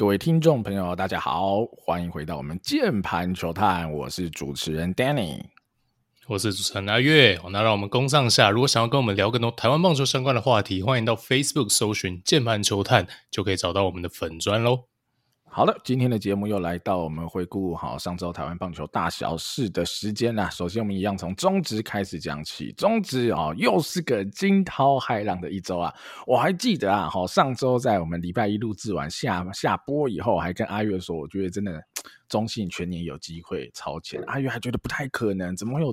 各位听众朋友，大家好，欢迎回到我们键盘球探，我是主持人 Danny，我是主持人阿月。那让我们攻上下，如果想要跟我们聊更多台湾棒球相关的话题，欢迎到 Facebook 搜寻键盘球探，就可以找到我们的粉专喽。好的，今天的节目又来到我们回顾好上周台湾棒球大小事的时间啦。首先，我们一样从中职开始讲起。中职哦，又是个惊涛骇浪的一周啊！我还记得啊，好上周在我们礼拜一录制完下下播以后，还跟阿月说，我觉得真的中信全年有机会超前。阿月还觉得不太可能，怎么会有？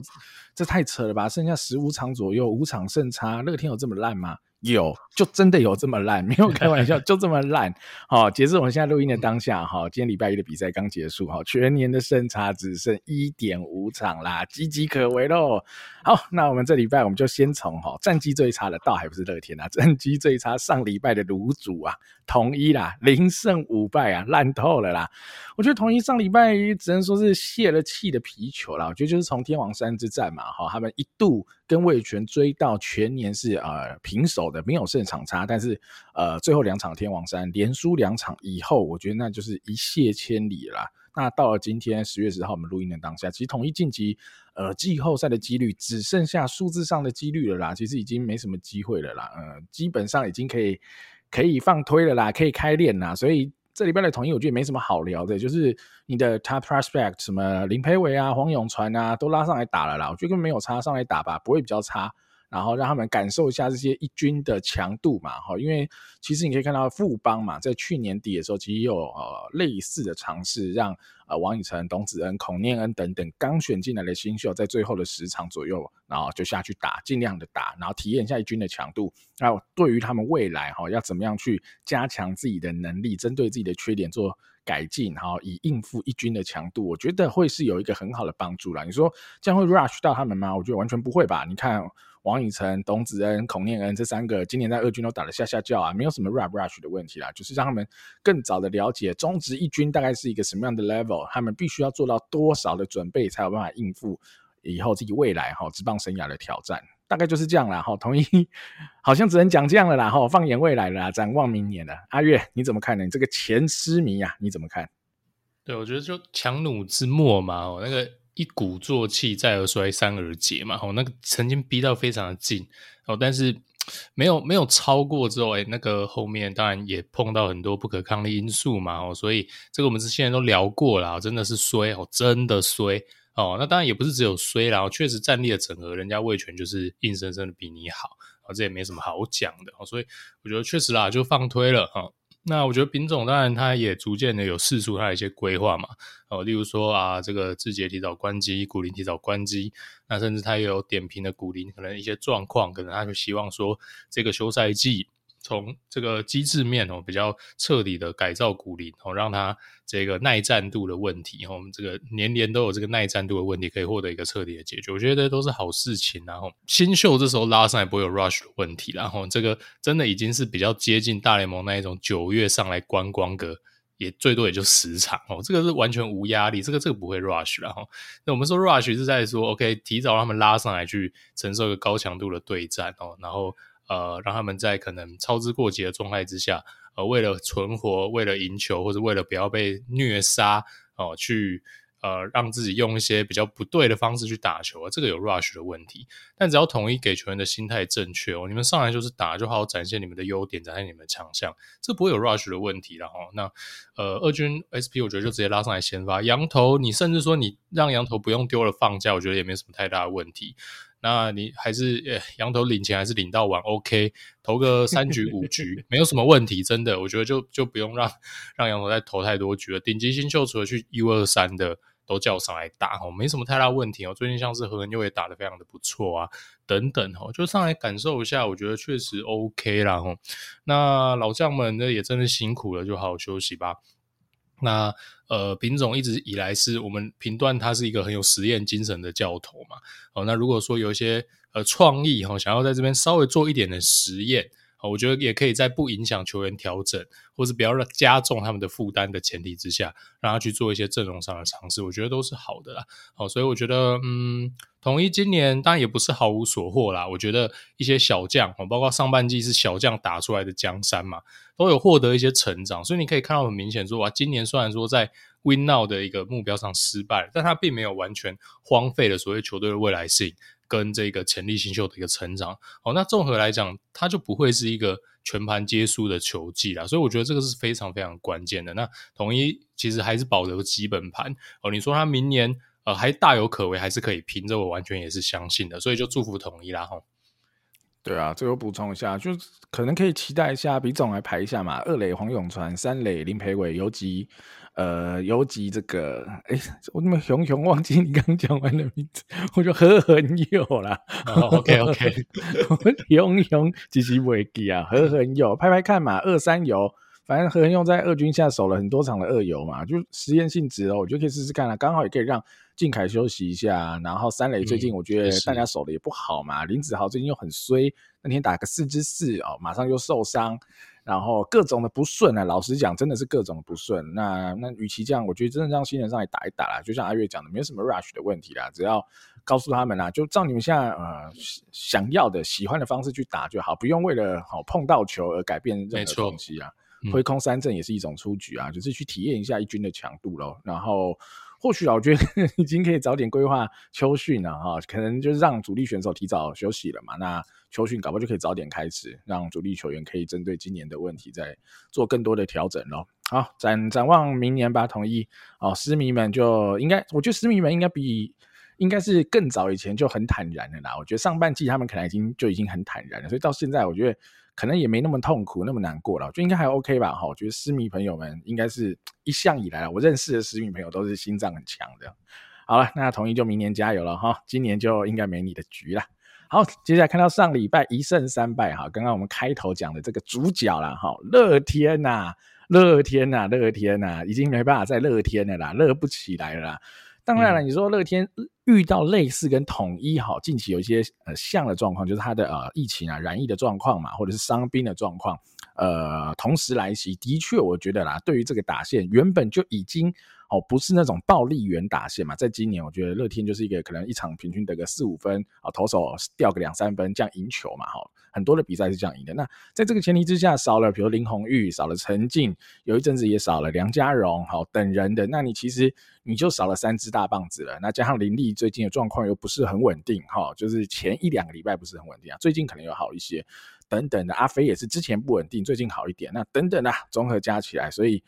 这太扯了吧！剩下十五场左右，五场胜差，乐天有这么烂吗？有，就真的有这么烂，没有开玩笑，就这么烂。好，截至我们现在录音的当下，哈，今天礼拜一的比赛刚结束，哈，全年的胜差只剩一点五场啦，岌岌可危喽。好，那我们这礼拜我们就先从哈战绩最差的，倒还不是乐天啊，战绩最差上礼拜的卢主啊，统一啦，零胜五败啊，烂透了啦。我觉得统一上礼拜只能说是泄了气的皮球啦。我觉得就是从天王山之战嘛，哈，他们一度跟味全追到全年是呃平手。的没有胜场差，但是呃，最后两场天王山连输两场以后，我觉得那就是一泻千里啦。那到了今天十月十号，我们录音的当下，其实统一晋级呃季后赛的几率只剩下数字上的几率了啦，其实已经没什么机会了啦。呃，基本上已经可以可以放推了啦，可以开练啦。所以这礼拜的统一，我觉得没什么好聊的，就是你的 top prospect 什么林培伟啊、黄永传啊，都拉上来打了啦。我觉得没有差，上来打吧，不会比较差。然后让他们感受一下这些一军的强度嘛，哈，因为其实你可以看到富邦嘛，在去年底的时候，其实有呃类似的尝试，让呃王以诚、董子恩、孔念恩等等刚选进来的新秀，在最后的十场左右，然后就下去打，尽量的打，然后体验一下一军的强度。那对于他们未来哈，要怎么样去加强自己的能力，针对自己的缺点做改进，哈以应付一军的强度，我觉得会是有一个很好的帮助啦。你说这样会 rush 到他们吗？我觉得完全不会吧。你看。王以诚、董子恩、孔念恩这三个今年在二军都打得下下叫啊，没有什么 rap rush 的问题啦，就是让他们更早的了解中职一军大概是一个什么样的 level，他们必须要做到多少的准备，才有办法应付以后自己未来哈职棒生涯的挑战，大概就是这样啦。哈，同意好像只能讲这样了啦。哈，放眼未来了啦，展望明年了。阿月你怎么看呢？你这个前狮迷啊，你怎么看？对，我觉得就强弩之末嘛，哦，那个。一鼓作气，再而衰，三而竭嘛。吼，那个曾经逼到非常的近，哦，但是没有没有超过之后，诶，那个后面当然也碰到很多不可抗力因素嘛。哦，所以这个我们之前都聊过了，真的是衰哦，真的衰哦。那当然也不是只有衰，然后确实战力的整合，人家味全就是硬生生的比你好，哦，这也没什么好讲的。哦，所以我觉得确实啦，就放推了哈。那我觉得丙总当然他也逐渐的有释出他的一些规划嘛，哦，例如说啊，这个字节提早关机，古林提早关机，那甚至他也有点评的古林可能一些状况，可能他就希望说这个休赛季。从这个机制面哦，比较彻底的改造古林哦，让他这个耐战度的问题哦，我们这个年年都有这个耐战度的问题，可以获得一个彻底的解决，我觉得都是好事情。然后新秀这时候拉上来不会有 rush 的问题，然后这个真的已经是比较接近大联盟那一种九月上来观光个，也最多也就十场哦，这个是完全无压力，这个这个不会 rush 然后那我们说 rush 是在说 OK 提早让他们拉上来去承受一个高强度的对战哦，然后。呃，让他们在可能操之过急的状态之下，呃，为了存活，为了赢球，或者为了不要被虐杀，哦、去呃让自己用一些比较不对的方式去打球啊，这个有 rush 的问题。但只要统一给球员的心态正确哦，你们上来就是打，就好好展现你们的优点，展现你们的强项，这不会有 rush 的问题了哈。那呃，二军 SP 我觉得就直接拉上来先发羊头，你甚至说你让羊头不用丢了放假，我觉得也没什么太大的问题。那你还是呃，羊头领钱还是领到完？OK，投个三局五局 没有什么问题，真的，我觉得就就不用让让羊头再投太多局了。顶级新秀除了去一二三的都叫上来打哦，没什么太大问题哦。最近像是何恩佑也打得非常的不错啊，等等哦，就上来感受一下，我觉得确实 OK 啦哦。那老将们呢也真的辛苦了，就好好休息吧。那呃，品种一直以来是我们评断它是一个很有实验精神的教头嘛。哦，那如果说有一些呃创意哈，想要在这边稍微做一点的实验我觉得也可以在不影响球员调整，或是不要让加重他们的负担的前提之下，让他去做一些阵容上的尝试，我觉得都是好的啦。好，所以我觉得，嗯，统一今年当然也不是毫无所获啦。我觉得一些小将，哦包括上半季是小将打出来的江山嘛，都有获得一些成长。所以你可以看到很明显说，哇，今年虽然说在 Win Now 的一个目标上失败，但他并没有完全荒废了所谓球队的未来性。跟这个潜力新秀的一个成长，哦，那综合来讲，他就不会是一个全盘皆输的球技啦，所以我觉得这个是非常非常关键的。那统一其实还是保留基本盘哦，你说他明年呃还大有可为，还是可以拼，这我完全也是相信的，所以就祝福统一啦，吼。对啊，最后补充一下，就可能可以期待一下，比总来排一下嘛，二垒黄永传，三垒林培伟，游击。呃，游击这个，哎，我怎么熊熊忘记你刚讲完的名字？我就何恒友啦。Oh, OK OK，熊熊其实不会记啊，何恒友拍拍看嘛，二三游，反正何恒友在二军下守了很多场的二游嘛，就实验性质哦，我觉得可以试试看啦，刚好也可以让靖凯休息一下，然后三垒最近我觉得大家守的也不好嘛，嗯、林子豪最近又很衰，那天打个四之四哦，马上又受伤。然后各种的不顺啊，老实讲，真的是各种不顺。那那与其这样，我觉得真的让新人上来打一打啦，就像阿月讲的，没有什么 rush 的问题啦，只要告诉他们啦，就照你们现在呃想要的、喜欢的方式去打就好，不用为了好碰到球而改变任何东西啊。挥空三振也是一种出局啊，就是去体验一下一军的强度咯。然后或许啊，我觉得 已经可以早点规划秋训了哈，可能就是让主力选手提早休息了嘛。那球训搞不好就可以早点开始，让主力球员可以针对今年的问题再做更多的调整咯。好，展展望明年吧，统一哦，狮迷们就应该，我觉得狮迷们应该比应该是更早以前就很坦然的啦。我觉得上半季他们可能已经就已经很坦然了，所以到现在我觉得可能也没那么痛苦，那么难过了，就应该还 OK 吧。哈，我觉得狮迷朋友们应该是一向以来我认识的狮迷朋友都是心脏很强的。好了，那统一就明年加油了哈，今年就应该没你的局了。好，接下来看到上礼拜一胜三败哈，刚刚我们开头讲的这个主角啦哈，乐天呐，乐天呐，乐天呐，已经没办法再乐天了啦，乐不起来了啦。当然了，你说乐天遇到类似跟统一哈，近期有一些呃像的状况，就是它的呃疫情啊染疫的状况嘛，或者是伤兵的状况，呃同时来袭，的确我觉得啦，对于这个打线原本就已经。哦，不是那种暴力员打线嘛，在今年我觉得乐天就是一个可能一场平均得个四五分啊，投手掉个两三分这样赢球嘛，哈，很多的比赛是这样赢的。那在这个前提之下，少了比如林泓育，少了陈进，有一阵子也少了梁家荣，好等人的，那你其实你就少了三支大棒子了。那加上林立最近的状况又不是很稳定，哈，就是前一两个礼拜不是很稳定啊，最近可能有好一些，等等的。阿飞也是之前不稳定，最近好一点，那等等的综合加起来，所以。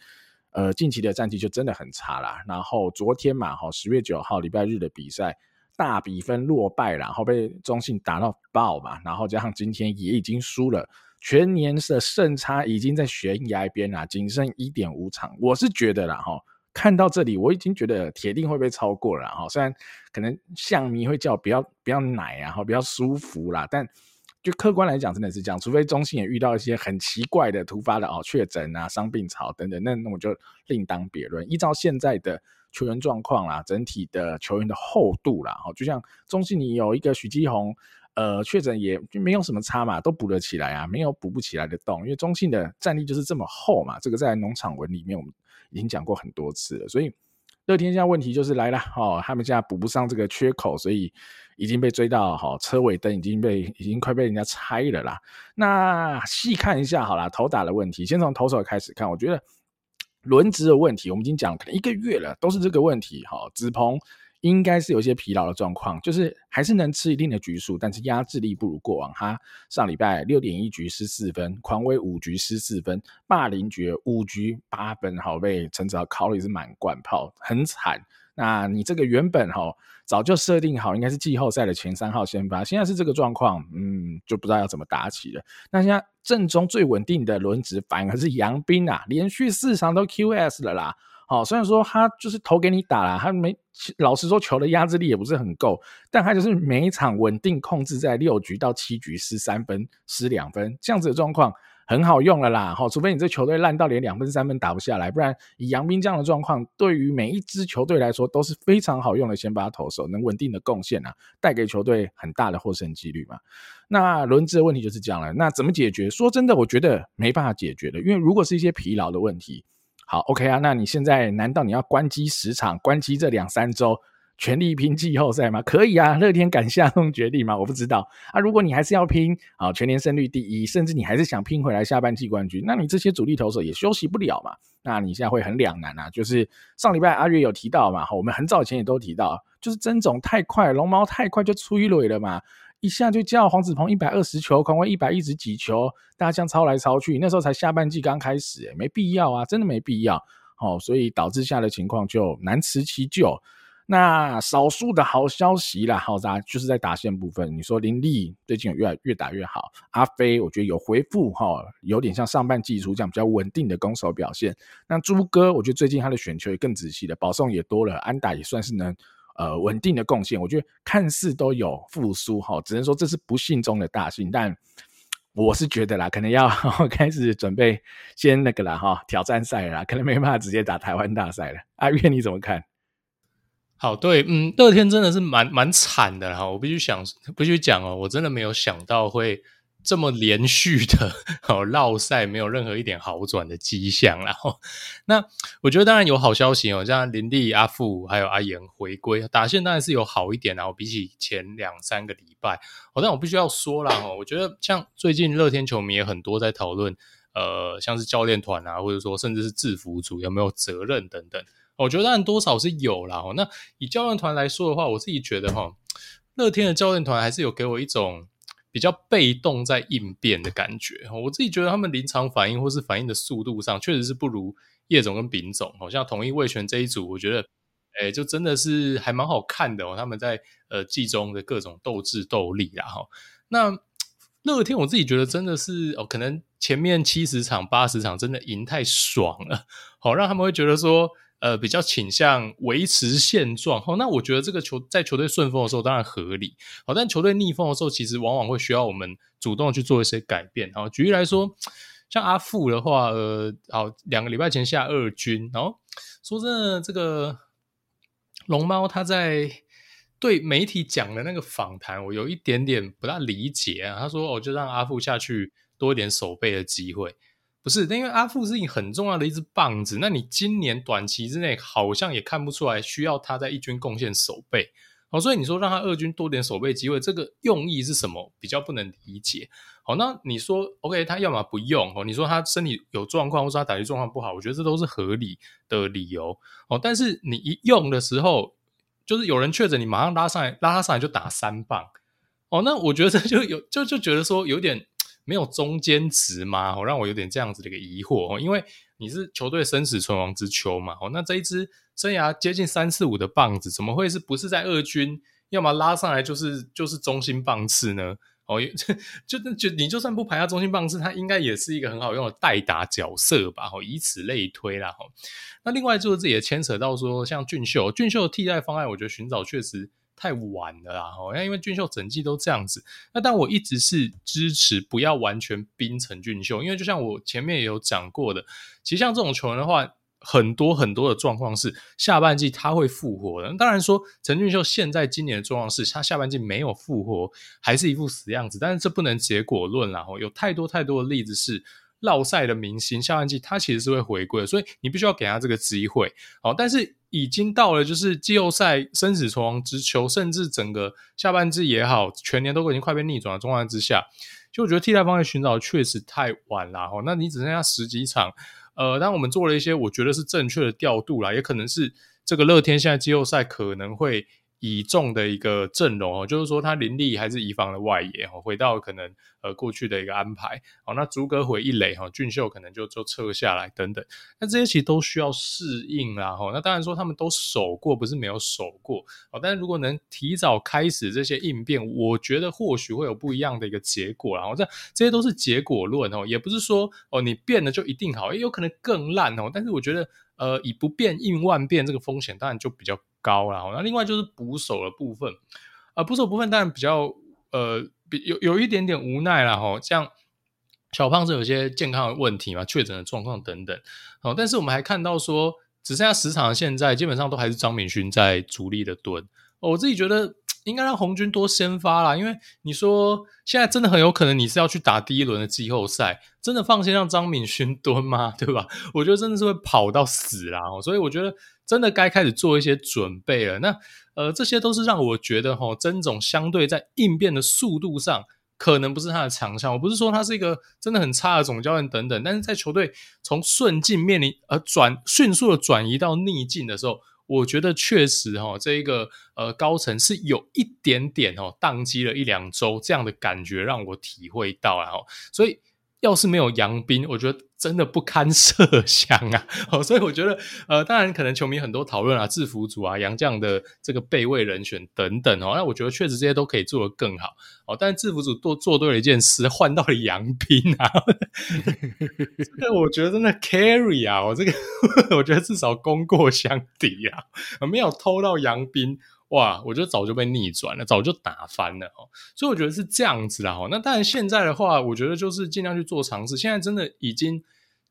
呃，近期的战绩就真的很差啦。然后昨天嘛，哈，十月九号礼拜日的比赛大比分落败，然后被中信打到爆嘛。然后加上今天也已经输了，全年的胜差已经在悬崖边啦，仅剩一点五场。我是觉得啦，哈，看到这里我已经觉得铁定会被超过了哈。虽然可能象迷会叫比较比较奶啊，哈，比较舒服啦，但。就客观来讲，真的是这样，除非中信也遇到一些很奇怪的突发的哦确诊啊、伤病潮等等，那那我就另当别论。依照现在的球员状况啦，整体的球员的厚度啦，哦，就像中信你有一个许基宏，呃，确诊也就没有什么差嘛，都补得起来啊，没有补不起来的洞，因为中信的战力就是这么厚嘛。这个在农场文里面我们已经讲过很多次了，所以乐天现在问题就是来了哦，他们现在补不上这个缺口，所以。已经被追到，好，车尾灯已经被已经快被人家拆了啦。那细看一下好了，投打的问题，先从投手开始看。我觉得轮值的问题，我们已经讲可能一个月了，都是这个问题。哈，子鹏应该是有些疲劳的状况，就是还是能吃一定的局数，但是压制力不如过往。他上礼拜六点一局失四分，狂威五局失四分，霸凌局五局八分，好被陈子豪考虑是满贯炮，很惨。那你这个原本哈早就设定好，应该是季后赛的前三号先发，现在是这个状况，嗯，就不知道要怎么打起了。那现在正中最稳定的轮值反而是杨斌啊，连续四场都 QS 了啦。好，虽然说他就是投给你打啦，他没老实说球的压制力也不是很够，但他就是每一场稳定控制在六局到七局失三分、失两分这样子的状况。很好用了啦。好，除非你这球队烂到连两分三分打不下来，不然以杨斌这样的状况，对于每一支球队来说都是非常好用的先发投手，能稳定的贡献啊，带给球队很大的获胜几率嘛。那轮值的问题就是这样了，那怎么解决？说真的，我觉得没办法解决的，因为如果是一些疲劳的问题，好，OK 啊，那你现在难道你要关机十场，关机这两三周？全力拼季后赛吗？可以啊，乐天敢下这种决定吗？我不知道啊。如果你还是要拼啊，全年胜率第一，甚至你还是想拼回来下半季冠军，那你这些主力投手也休息不了嘛。那你现在会很两难啊。就是上礼拜阿月有提到嘛，我们很早以前也都提到，就是曾总太快，龙猫太快就催泪了嘛，一下就叫黄子鹏一百二十球，狂威一百一十几球，大家这样抄来抄去，那时候才下半季刚开始，欸，没必要啊，真的没必要。哦，所以导致下的情况就难辞其咎。那少数的好消息啦，好在就是在打线部分。你说林立最近有越来越打越好，阿飞我觉得有回复哈，有点像上半季出这样比较稳定的攻守表现。那朱哥我觉得最近他的选球也更仔细了，保送也多了，安打也算是能呃稳定的贡献。我觉得看似都有复苏哈，只能说这是不幸中的大幸。但我是觉得啦，可能要 开始准备先那个啦哈，挑战赛啦，可能没办法直接打台湾大赛了。阿月你怎么看？好，对，嗯，乐天真的是蛮蛮惨的哈，我必须想，必须讲哦，我真的没有想到会这么连续的哦，绕赛没有任何一点好转的迹象，然后，那我觉得当然有好消息哦，像林立、阿富还有阿言回归，打线当然是有好一点，然后比起前两三个礼拜，哦，但我必须要说了哦，我觉得像最近乐天球迷也很多在讨论，呃，像是教练团啊，或者说甚至是制服组有没有责任等等。我觉得当然多少是有啦。那以教练团来说的话，我自己觉得哈，乐天的教练团还是有给我一种比较被动在应变的感觉。我自己觉得他们临场反应或是反应的速度上，确实是不如叶总跟丙总。好像统一味全这一组，我觉得，哎，就真的是还蛮好看的哦。他们在呃季中的各种斗智斗力啦哈。那乐天我自己觉得真的是哦，可能前面七十场八十场真的赢太爽了，好让他们会觉得说。呃，比较倾向维持现状。好，那我觉得这个球在球队顺风的时候当然合理。好，但球队逆风的时候，其实往往会需要我们主动去做一些改变。好，举例来说，像阿富的话，呃，好，两个礼拜前下二军，然后说真的，这个龙猫他在对媒体讲的那个访谈，我有一点点不大理解啊。他说，我就让阿富下去多一点守备的机会。不是，那因为阿富是你很重要的一支棒子，那你今年短期之内好像也看不出来需要他在一军贡献守备，好，所以你说让他二军多点守备机会，这个用意是什么？比较不能理解。好，那你说 OK，他要么不用哦，你说他身体有状况，或者他打击状况不好，我觉得这都是合理的理由哦。但是你一用的时候，就是有人确诊，你马上拉上来，拉他上来就打三棒哦，那我觉得就有就就觉得说有点。没有中间值吗？哦，让我有点这样子的一个疑惑哦，因为你是球队生死存亡之秋嘛，哦，那这一支生涯接近三四五的棒子，怎么会是不是在二军？要么拉上来就是就是中心棒次呢？哦，就就就你就算不排他中心棒次，他应该也是一个很好用的代打角色吧？哦，以此类推啦。哦，那另外就是这也牵扯到说，像俊秀，俊秀的替代方案，我觉得寻找确实。太晚了啦，吼！因为俊秀整季都这样子，那但我一直是支持不要完全冰陈俊秀，因为就像我前面也有讲过的，其实像这种球员的话，很多很多的状况是下半季他会复活的。当然说陈俊秀现在今年的状况是他下半季没有复活，还是一副死样子，但是这不能结果论啦，吼！有太多太多的例子是。绕赛的明星，下半季他其实是会回归，所以你必须要给他这个机会。好，但是已经到了就是季后赛生死存亡之秋，甚至整个下半季也好，全年都已经快被逆转的状况之下，就我觉得替代方案寻找确实太晚了。哈，那你只剩下十几场，呃，当我们做了一些我觉得是正确的调度啦，也可能是这个乐天现在季后赛可能会。倚重的一个阵容哦，就是说他林立还是移防的外野哦，回到可能呃过去的一个安排哦，那逐格回一垒哈，俊秀可能就就撤下来等等，那这些其实都需要适应啦哈，那当然说他们都守过，不是没有守过哦，但是如果能提早开始这些应变，我觉得或许会有不一样的一个结果啦。然后这这些都是结果论哦，也不是说哦你变了就一定好，也有可能更烂哦，但是我觉得呃以不变应万变这个风险当然就比较。高了，那另外就是捕手的部分，啊、呃，捕手部分当然比较呃，比有有一点点无奈啦，吼，像小胖子有些健康问题嘛，确诊的状况等等。哦，但是我们还看到说，只剩下十场，现在基本上都还是张敏勋在主力的蹲。哦，我自己觉得应该让红军多先发啦，因为你说现在真的很有可能你是要去打第一轮的季后赛，真的放心让张敏勋蹲吗？对吧？我觉得真的是会跑到死啦。所以我觉得真的该开始做一些准备了。那呃，这些都是让我觉得哈，曾总相对在应变的速度上。可能不是他的强项，我不是说他是一个真的很差的总教练等等，但是在球队从顺境面临而转迅速的转移到逆境的时候，我觉得确实哈，这一个呃高层是有一点点哦宕机了一两周这样的感觉让我体会到了哈，所以。要是没有杨斌，我觉得真的不堪设想啊！哦，所以我觉得，呃，当然可能球迷很多讨论啊，制服组啊，杨将的这个备位人选等等哦，那我觉得确实这些都可以做得更好哦。但是制服组做做对了一件事，换到了杨斌啊，这个我觉得真的 carry 啊，我这个 我觉得至少功过相抵啊，没有偷到杨斌。哇，我觉得早就被逆转了，早就打翻了哦，所以我觉得是这样子啦哈。那当然现在的话，我觉得就是尽量去做尝试。现在真的已经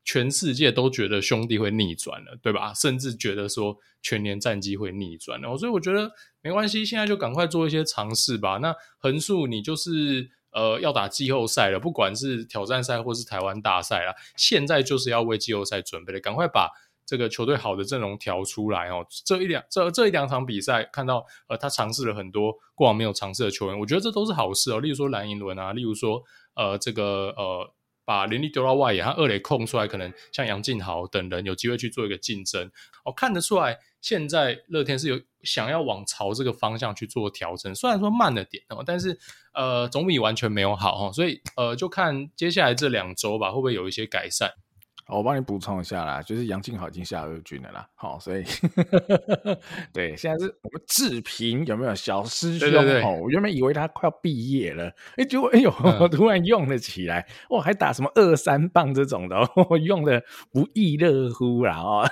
全世界都觉得兄弟会逆转了，对吧？甚至觉得说全年战绩会逆转了，所以我觉得没关系，现在就赶快做一些尝试吧。那横竖你就是呃要打季后赛了，不管是挑战赛或是台湾大赛啦，现在就是要为季后赛准备了，赶快把。这个球队好的阵容调出来哦，这一两这这一两场比赛看到呃，他尝试了很多过往没有尝试的球员，我觉得这都是好事哦。例如说蓝银轮啊，例如说呃这个呃把林立丢到外野，他二垒空出来，可能像杨敬豪等人有机会去做一个竞争哦，看得出来现在乐天是有想要往朝这个方向去做调整，虽然说慢了点哦，但是呃总比完全没有好哦，所以呃就看接下来这两周吧，会不会有一些改善。我帮你补充一下啦，就是杨靖豪已经下二军了啦，好，所以 对，现在是我们志平有没有小师兄？对对对，我原本以为他快要毕业了，哎，结果哎呦，嗯、突然用了起来，哇，还打什么二三棒这种的，哦，用的不亦乐乎啦哦，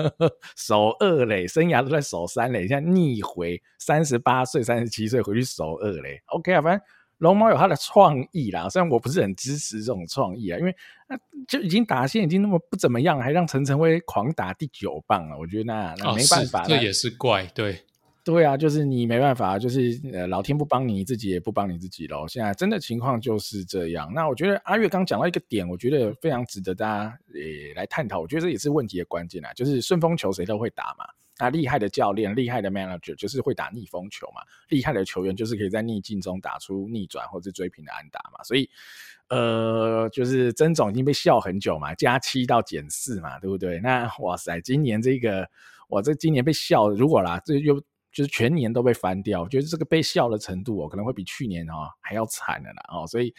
守二垒，生涯都在守三垒，现在逆回三十八岁、三十七岁回去守二垒，OK 啊，反正。龙猫有他的创意啦，虽然我不是很支持这种创意啊，因为那就已经打线已经那么不怎么样，还让陈晨威狂打第九棒了，我觉得那那没办法，哦、这也是怪，对对啊，就是你没办法，就是呃老天不帮你，自己也不帮你自己喽。现在真的情况就是这样。那我觉得阿月刚讲到一个点，我觉得非常值得大家诶来探讨，我觉得这也是问题的关键啊，就是顺风球谁都会打嘛。那厉害的教练、厉害的 manager 就是会打逆风球嘛，厉害的球员就是可以在逆境中打出逆转或者追平的安打嘛，所以，呃，就是曾总已经被笑很久嘛，加七到减四嘛，对不对？那哇塞，今年这个，哇，这今年被笑，如果啦，这又就是全年都被翻掉，我觉得这个被笑的程度哦，可能会比去年哦还要惨的啦哦，所以，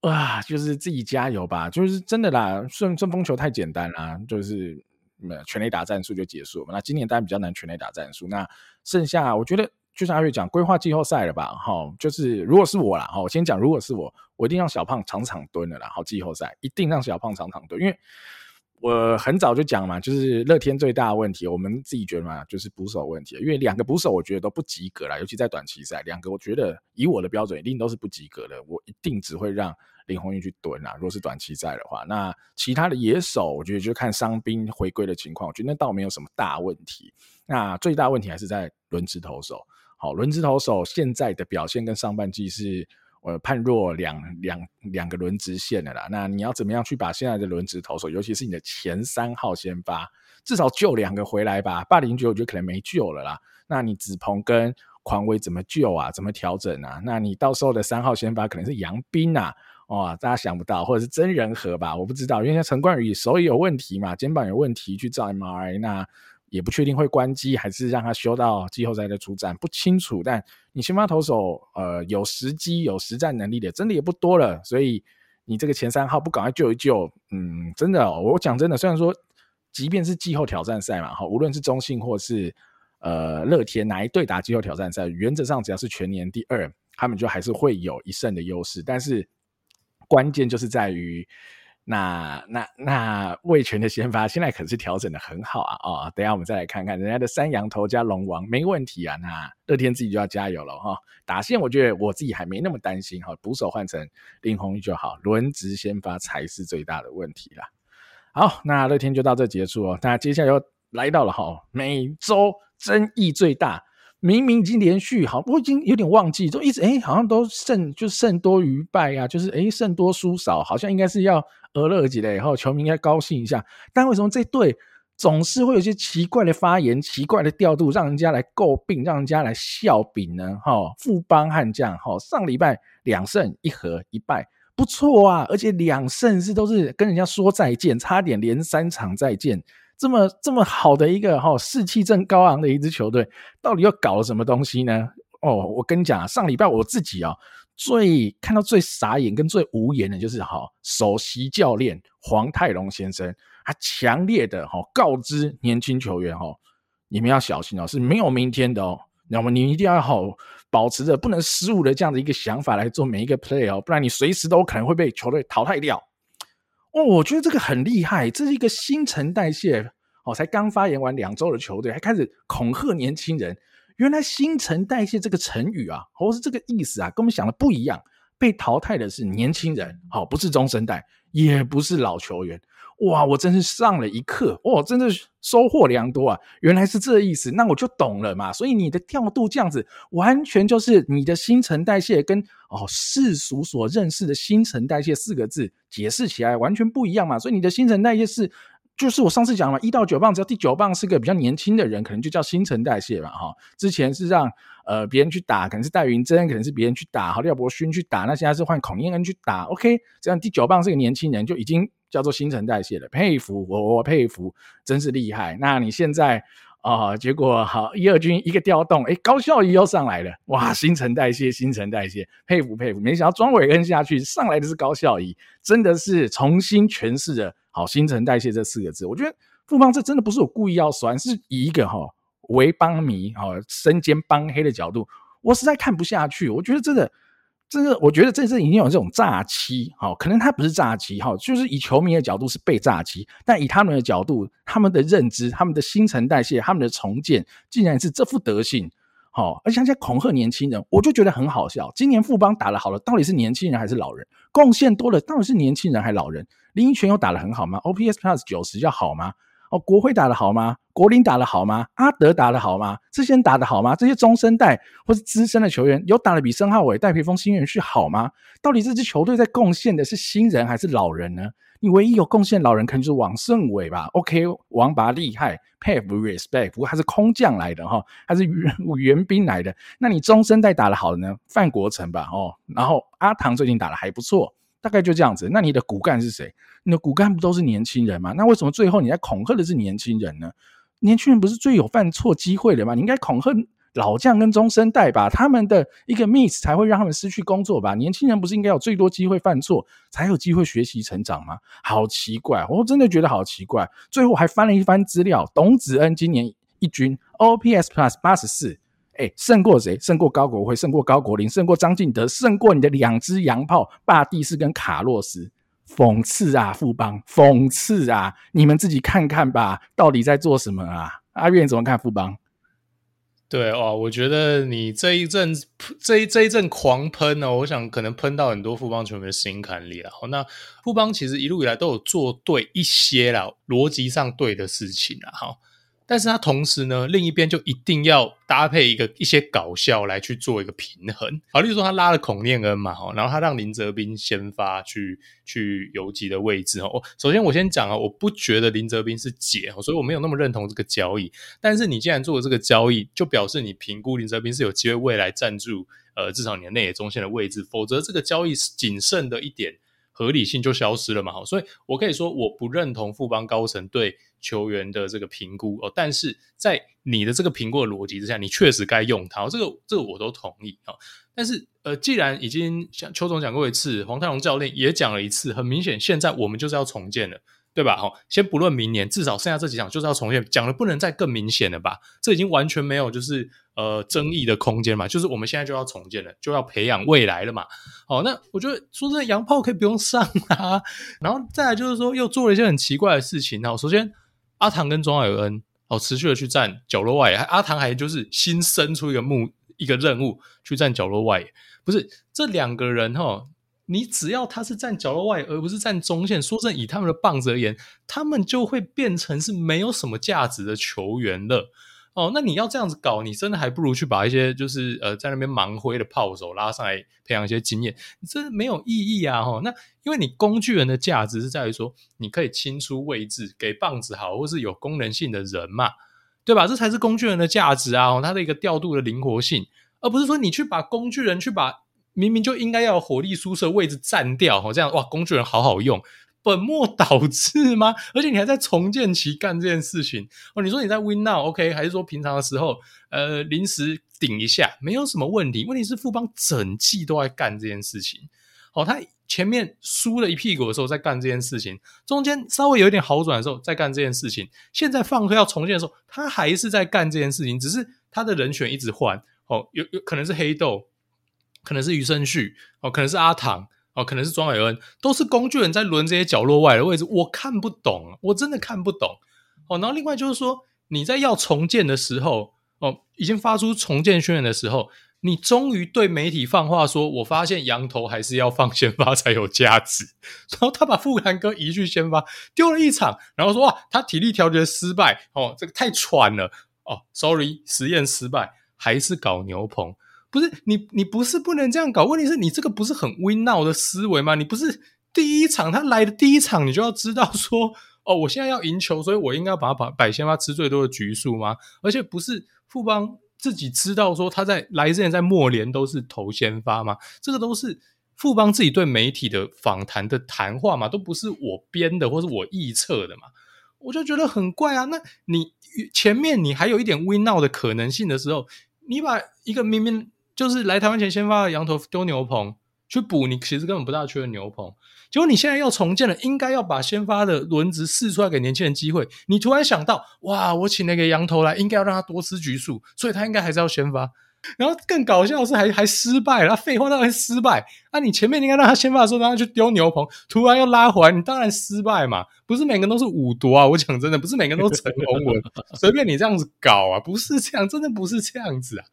啊，就是自己加油吧，就是真的啦，顺顺风球太简单啦，就是。没有全垒打战术就结束了。那今年当然比较难全垒打战术。那剩下我觉得就像阿月讲，规划季后赛了吧？哈，就是如果是我啦，哈，我先讲，如果是我，我一定让小胖场场蹲了啦。好，季后赛一定让小胖场场蹲，因为我很早就讲嘛，就是乐天最大的问题，我们自己觉得嘛，就是捕手问题。因为两个捕手我觉得都不及格啦，尤其在短期赛，两个我觉得以我的标准一定都是不及格的。我一定只会让。林泓育去蹲啊，如果是短期赛的话，那其他的野手，我觉得就看伤兵回归的情况，我觉得那倒没有什么大问题。那最大问题还是在轮值投手。好，轮值投手现在的表现跟上半季是呃判若两两两个轮值线的啦。那你要怎么样去把现在的轮值投手，尤其是你的前三号先发，至少救两个回来吧？霸凌爵我觉得可能没救了啦。那你子鹏跟狂威怎么救啊？怎么调整啊？那你到时候的三号先发可能是杨斌啊？哇，大家想不到，或者是曾仁和吧？我不知道，因为陈冠宇手也有问题嘛，肩膀有问题，去照 MRI，那也不确定会关机还是让他休到季后赛的出战，不清楚。但你先发投手，呃，有时机、有实战能力的，真的也不多了。所以你这个前三号不赶快救一救，嗯，真的，我讲真的，虽然说，即便是季后挑战赛嘛，哈，无论是中信或是呃乐天哪一队打季后挑战赛，原则上只要是全年第二，他们就还是会有一胜的优势，但是。关键就是在于那那那味全的先发现在可是调整的很好啊！哦，等下我们再来看看人家的三羊头加龙王没问题啊！那乐天自己就要加油了哈、哦！打线我觉得我自己还没那么担心哈，捕手换成林泓育就好，轮值先发才是最大的问题啦。好，那乐天就到这结束哦。那接下来又来到了哈，每周争议最大。明明已经连续好，我已经有点忘记，都一直哎，好像都胜就胜多于败啊，就是哎胜多输少，好像应该是要俄勒几嘞，然后球迷应该高兴一下。但为什么这队总是会有些奇怪的发言、奇怪的调度，让人家来诟病，让人家来笑柄呢？哈，富邦悍将哈，上礼拜两胜一和一败，不错啊，而且两胜是都是跟人家说再见，差点连三场再见。这么这么好的一个哈士气正高昂的一支球队，到底又搞了什么东西呢？哦，我跟你讲，上礼拜我自己啊最看到最傻眼跟最无言的就是哈首席教练黄泰龙先生，他强烈的哈告知年轻球员哈，你们要小心哦，是没有明天的哦，那么你一定要好保持着不能失误的这样的一个想法来做每一个 play 哦，不然你随时都可能会被球队淘汰掉。哦，我觉得这个很厉害，这是一个新陈代谢哦，才刚发言完两周的球队，还开始恐吓年轻人。原来新陈代谢这个成语啊，或是这个意思啊，跟我们想的不一样。被淘汰的是年轻人，好，不是中生代，也不是老球员。哇，我真是上了一课，哇，真的收获良多啊！原来是这意思，那我就懂了嘛。所以你的调度这样子，完全就是你的新陈代谢跟哦世俗所认识的新陈代谢四个字解释起来完全不一样嘛。所以你的新陈代谢是，就是我上次讲了，一到九棒，只要第九棒是个比较年轻的人，可能就叫新陈代谢嘛。哈，之前是让呃别人去打，可能是戴云珍，可能是别人去打，好廖伯勋去打，那现在是换孔燕恩去打。OK，这样第九棒是个年轻人，就已经。叫做新陈代谢了，佩服我，我佩服，真是厉害。那你现在啊、结果好一二军一个调动，哎，高效益又上来了，哇，新陈代谢，新陈代谢，佩服佩服。没想到庄伟恩下去上来的是高效益，真的是重新诠释了好新陈代谢这四个字。我觉得富邦这真的不是我故意要酸，是以一个哈为邦迷哈身兼邦黑的角度，我实在看不下去。我觉得真的。这个我觉得这是已经有这种诈欺，哈，可能他不是诈欺，哈，就是以球迷的角度是被诈欺，但以他们的角度，他们的认知，他们的新陈代谢，他们的重建，竟然是这副德行，好，而且现在恐吓年轻人，我就觉得很好笑。今年富邦打得好了，到底是年轻人还是老人？贡献多了，到底是年轻人还是老人？林益全又打得很好吗？OPS Plus 九十要好吗？哦，国辉打得好吗？国林打得好吗？阿德打得好吗？这些人打得好吗？这些中生代或是资深的球员有打得比申浩伟、戴培峰、新元旭好吗？到底这支球队在贡献的是新人还是老人呢？你唯一有贡献老人，可能就是王胜伟吧？OK，王拔厉害，佩服 respect，不过他是空降来的哈，他是援 援兵来的。那你中生代打得好的呢？范国成吧，哦，然后阿唐最近打得还不错。大概就这样子，那你的骨干是谁？你的骨干不都是年轻人吗？那为什么最后你在恐吓的是年轻人呢？年轻人不是最有犯错机会的吗？你应该恐吓老将跟中生代吧，他们的一个 miss 才会让他们失去工作吧？年轻人不是应该有最多机会犯错，才有机会学习成长吗？好奇怪，我真的觉得好奇怪。最后还翻了一番资料，董子恩今年一军 OPS Plus 八十四。哎，胜过谁？胜过高国辉，胜过高国林，胜过张进德，胜过你的两只洋炮巴蒂斯跟卡洛斯。讽刺啊，富邦！讽刺啊！你们自己看看吧，到底在做什么啊？阿远怎么看富邦？对哦，我觉得你这一阵这一这一阵狂喷哦，我想可能喷到很多富邦球迷的心坎里了。那富邦其实一路以来都有做对一些啦，逻辑上对的事情啦。哈。但是他同时呢，另一边就一定要搭配一个一些搞笑来去做一个平衡。好，例如说他拉了孔念恩嘛，哈然后他让林哲斌先发去去游击的位置哦。首先我先讲啊，我不觉得林哲斌是解，所以我没有那么认同这个交易。但是你既然做了这个交易，就表示你评估林哲斌是有机会未来站住呃至少你的内野中线的位置，否则这个交易仅剩的一点合理性就消失了嘛。好，所以我可以说我不认同富邦高层对。球员的这个评估哦，但是在你的这个评估的逻辑之下，你确实该用它，这个这个我都同意啊。但是呃，既然已经像邱总讲过一次，黄泰龙教练也讲了一次，很明显现在我们就是要重建了，对吧？好，先不论明年，至少剩下这几场就是要重建，讲的不能再更明显了吧？这已经完全没有就是呃争议的空间嘛，就是我们现在就要重建了，就要培养未来了嘛。好，那我觉得说真的，洋炮可以不用上啊。然后再来就是说，又做了一些很奇怪的事情。好，首先阿唐跟庄海恩哦，持续的去站角落外，阿唐还就是新生出一个目一个任务去站角落外，不是这两个人哈。你只要他是站角落外，而不是站中线，说真，以他们的棒子而言，他们就会变成是没有什么价值的球员了。哦，那你要这样子搞，你真的还不如去把一些就是呃在那边盲挥的炮手拉上来培养一些经验，你这没有意义啊！哈，那因为你工具人的价值是在于说，你可以清出位置给棒子好，或是有功能性的人嘛，对吧？这才是工具人的价值啊！哦它的一个调度的灵活性，而不是说你去把工具人去把。明明就应该要火力输出位置占掉，这样哇，工具人好好用，本末倒置吗？而且你还在重建期干这件事情哦。你说你在 win now OK，还是说平常的时候呃临时顶一下，没有什么问题。问题是富邦整季都在干这件事情，哦，他前面输了一屁股的时候在干这件事情，中间稍微有一点好转的时候在干这件事情，现在放开要重建的时候，他还是在干这件事情，只是他的人选一直换哦，有有可能是黑豆。可能是余生旭哦，可能是阿唐哦，可能是庄伟恩，都是工具人在轮这些角落外的位置，我看不懂，我真的看不懂哦。然后另外就是说，你在要重建的时候哦，已经发出重建宣言的时候，你终于对媒体放话说，我发现羊头还是要放先发才有价值。然后他把富兰哥移去先发，丢了一场，然后说哇，他体力调节失败哦，这个太喘了哦，sorry，实验失败，还是搞牛棚。不是你，你不是不能这样搞。问题是你这个不是很 win now 的思维吗？你不是第一场他来的第一场，你就要知道说，哦，我现在要赢球，所以我应该要把把摆先发吃最多的局数吗？而且不是富邦自己知道说他在来之前在末联都是投先发吗？这个都是富邦自己对媒体的访谈的谈话嘛，都不是我编的或是我臆测的嘛。我就觉得很怪啊。那你前面你还有一点 win now 的可能性的时候，你把一个明明。就是来台湾前先发的洋投丢牛棚去补，你其实根本不大缺的牛棚。结果你现在要重建了，应该要把先发的轮值试出来给年轻人机会。你突然想到，哇，我请那个羊头来，应该要让他多吃橘树，所以他应该还是要先发。然后更搞笑的是还，还失败了。他废话当然失败。那、啊、你前面应该让他先发的时候，让他去丢牛棚，突然又拉回来，你当然失败嘛。不是每个人都是五夺啊，我讲真的，不是每个人都陈鸿文，随便你这样子搞啊，不是这样，真的不是这样子啊。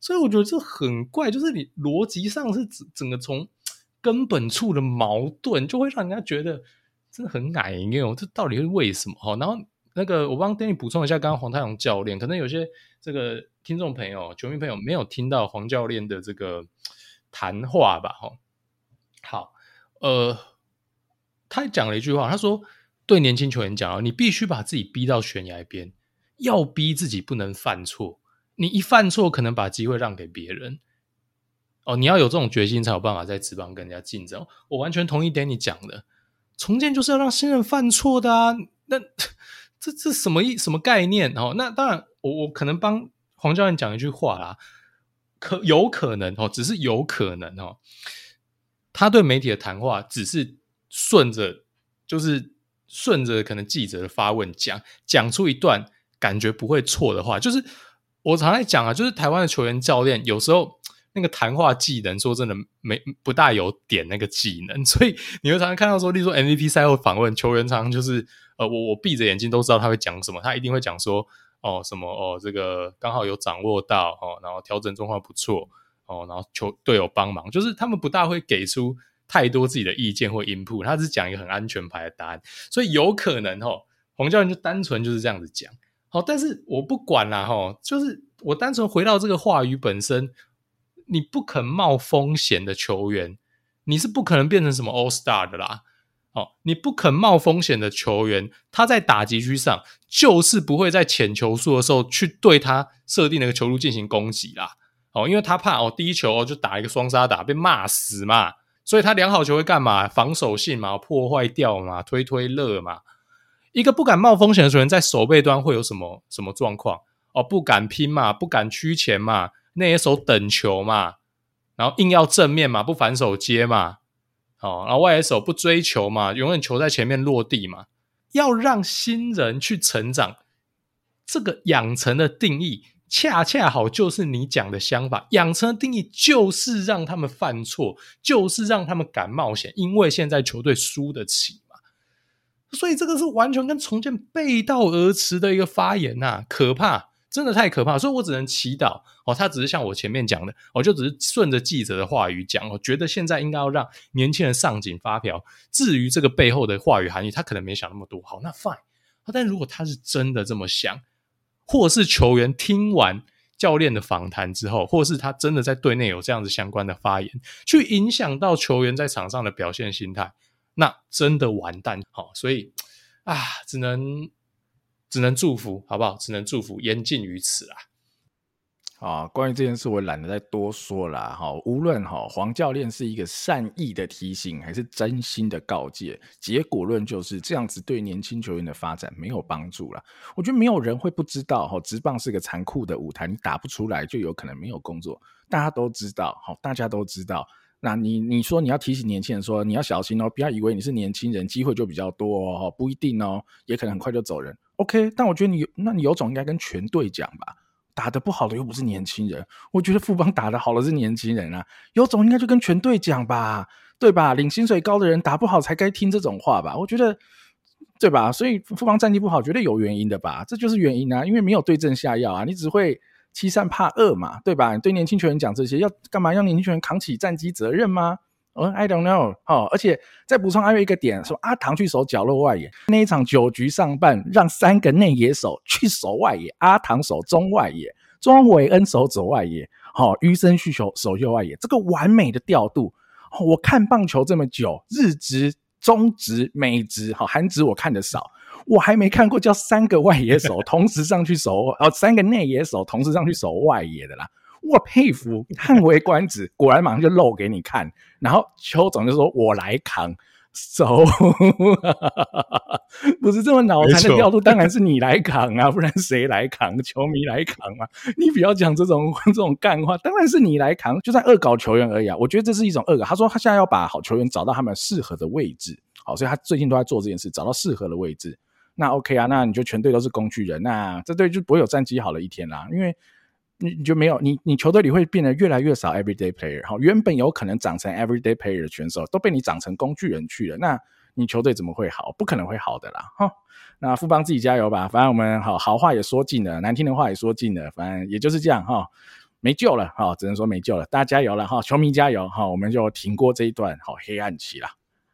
所以我觉得这很怪，就是你逻辑上是整整个从根本处的矛盾，就会让人家觉得真的很矮，因为这到底是为什么？哈，然后那个我帮 Danny 补充一下，刚刚黄太荣教练，可能有些这个听众朋友、球迷朋友没有听到黄教练的这个谈话吧？哈，好，呃，他讲了一句话，他说对年轻球员讲啊，你必须把自己逼到悬崖边，要逼自己不能犯错。你一犯错，可能把机会让给别人。哦，你要有这种决心，才有办法在职棒跟人家竞争。我完全同意 Danny 讲的，重建就是要让新人犯错的啊。那 这这什么意什么概念？哦，那当然，我我可能帮黄教练讲一句话啦，可有可能哦，只是有可能哦。他对媒体的谈话只是顺着，就是顺着可能记者的发问讲，讲出一段感觉不会错的话，就是。我常在讲啊，就是台湾的球员教练有时候那个谈话技能，说真的没不大有点那个技能，所以你会常常看到说，例如说 MVP 赛后访问球员，常常就是呃，我我闭着眼睛都知道他会讲什么，他一定会讲说哦什么哦这个刚好有掌握到哦，然后调整状况不错哦，然后球队友帮忙，就是他们不大会给出太多自己的意见或 input，他只讲一个很安全牌的答案，所以有可能哦，黄教练就单纯就是这样子讲。好，但是我不管啦，哈，就是我单纯回到这个话语本身，你不肯冒风险的球员，你是不可能变成什么 All Star 的啦。哦，你不肯冒风险的球员，他在打击区上就是不会在浅球数的时候去对他设定那个球路进行攻击啦。哦，因为他怕哦，第一球哦就打一个双杀打被骂死嘛，所以他良好球会干嘛？防守性嘛，破坏掉嘛，推推乐嘛。一个不敢冒风险的球员，在守备端会有什么什么状况？哦，不敢拼嘛，不敢趋前嘛，内野手等球嘛，然后硬要正面嘛，不反手接嘛，哦，然后外野手不追球嘛，永远球在前面落地嘛，要让新人去成长，这个养成的定义。恰恰好就是你讲的想法，养成的定义就是让他们犯错，就是让他们敢冒险，因为现在球队输得起。所以这个是完全跟重建背道而驰的一个发言呐、可怕，真的太可怕。所以我只能祈祷哦，他只是像我前面讲的，我就只是顺着记者的话语讲，我觉得现在应该要让年轻人上紧发条。至于这个背后的话语含义，他可能没想那么多。好，那 fine。但如果他是真的这么想。或是球员听完教练的访谈之后，或是他真的在队内有这样子相关的发言，去影响到球员在场上的表现心态，那真的完蛋。好，所以啊，只能只能祝福，好不好？只能祝福，言尽于此啦。啊，关于这件事，我懒得再多说了哈。无论哈黄教练是一个善意的提醒，还是真心的告诫，结果论就是这样子，对年轻球员的发展没有帮助了。我觉得没有人会不知道哈，职棒是个残酷的舞台，你打不出来就有可能没有工作，大家都知道，好，大家都知道。那你你说你要提醒年轻人说你要小心哦，不要以为你是年轻人，机会就比较多哦，不一定哦，也可能很快就走人。OK，但我觉得你那你有种应该跟全队讲吧。打得不好的又不是年轻人，我觉得富邦打得好的是年轻人啊，有种应该就跟全队讲吧，对吧？领薪水高的人打不好才该听这种话吧，我觉得，对吧？所以富邦战绩不好，绝对有原因的吧，这就是原因啊，因为没有对症下药啊，你只会欺善怕恶嘛，对吧？你对年轻球员讲这些，要干嘛？要年轻球员扛起战绩责任吗？哦、oh,，I don't know。哦，而且再补充还有一个点，说阿唐去守角落外野那一场九局上半，让三个内野手去守外野，阿唐守中外野，庄伟恩守左外野，好、哦，余生旭守守右外野，这个完美的调度、我看棒球这么久，日职、中职、美职，好，韩职我看得少，我还没看过叫三个外野手同时上去守，哦，三个内野手同时上去守外野的啦。我佩服，叹为观止，果然马上就露给你看。然后邱总就说：“我来扛，走，不是这么脑残的调度，当然是你来扛啊，不然谁来扛？球迷来扛啊！你不要讲这种 这种干话，当然是你来扛，就算恶搞球员而已啊！我觉得这是一种恶搞。他说他现在要把好球员找到他们适合的位置，好，所以他最近都在做这件事，找到适合的位置。那 OK 啊，那你就全队都是工具人，那这队就不会有战绩好的一天啦，因为。你你就没有你你球队里会变得越来越少 everyday player 哈，原本有可能长成 everyday player 的选手都被你长成工具人去了，那你球队怎么会好？不可能会好的啦哈。那富邦自己加油吧，反正我们好好话也说尽了，难听的话也说尽了，反正也就是这样哈，没救了哈，只能说没救了，大家加油了哈，球迷加油哈，我们就挺过这一段好黑暗期了。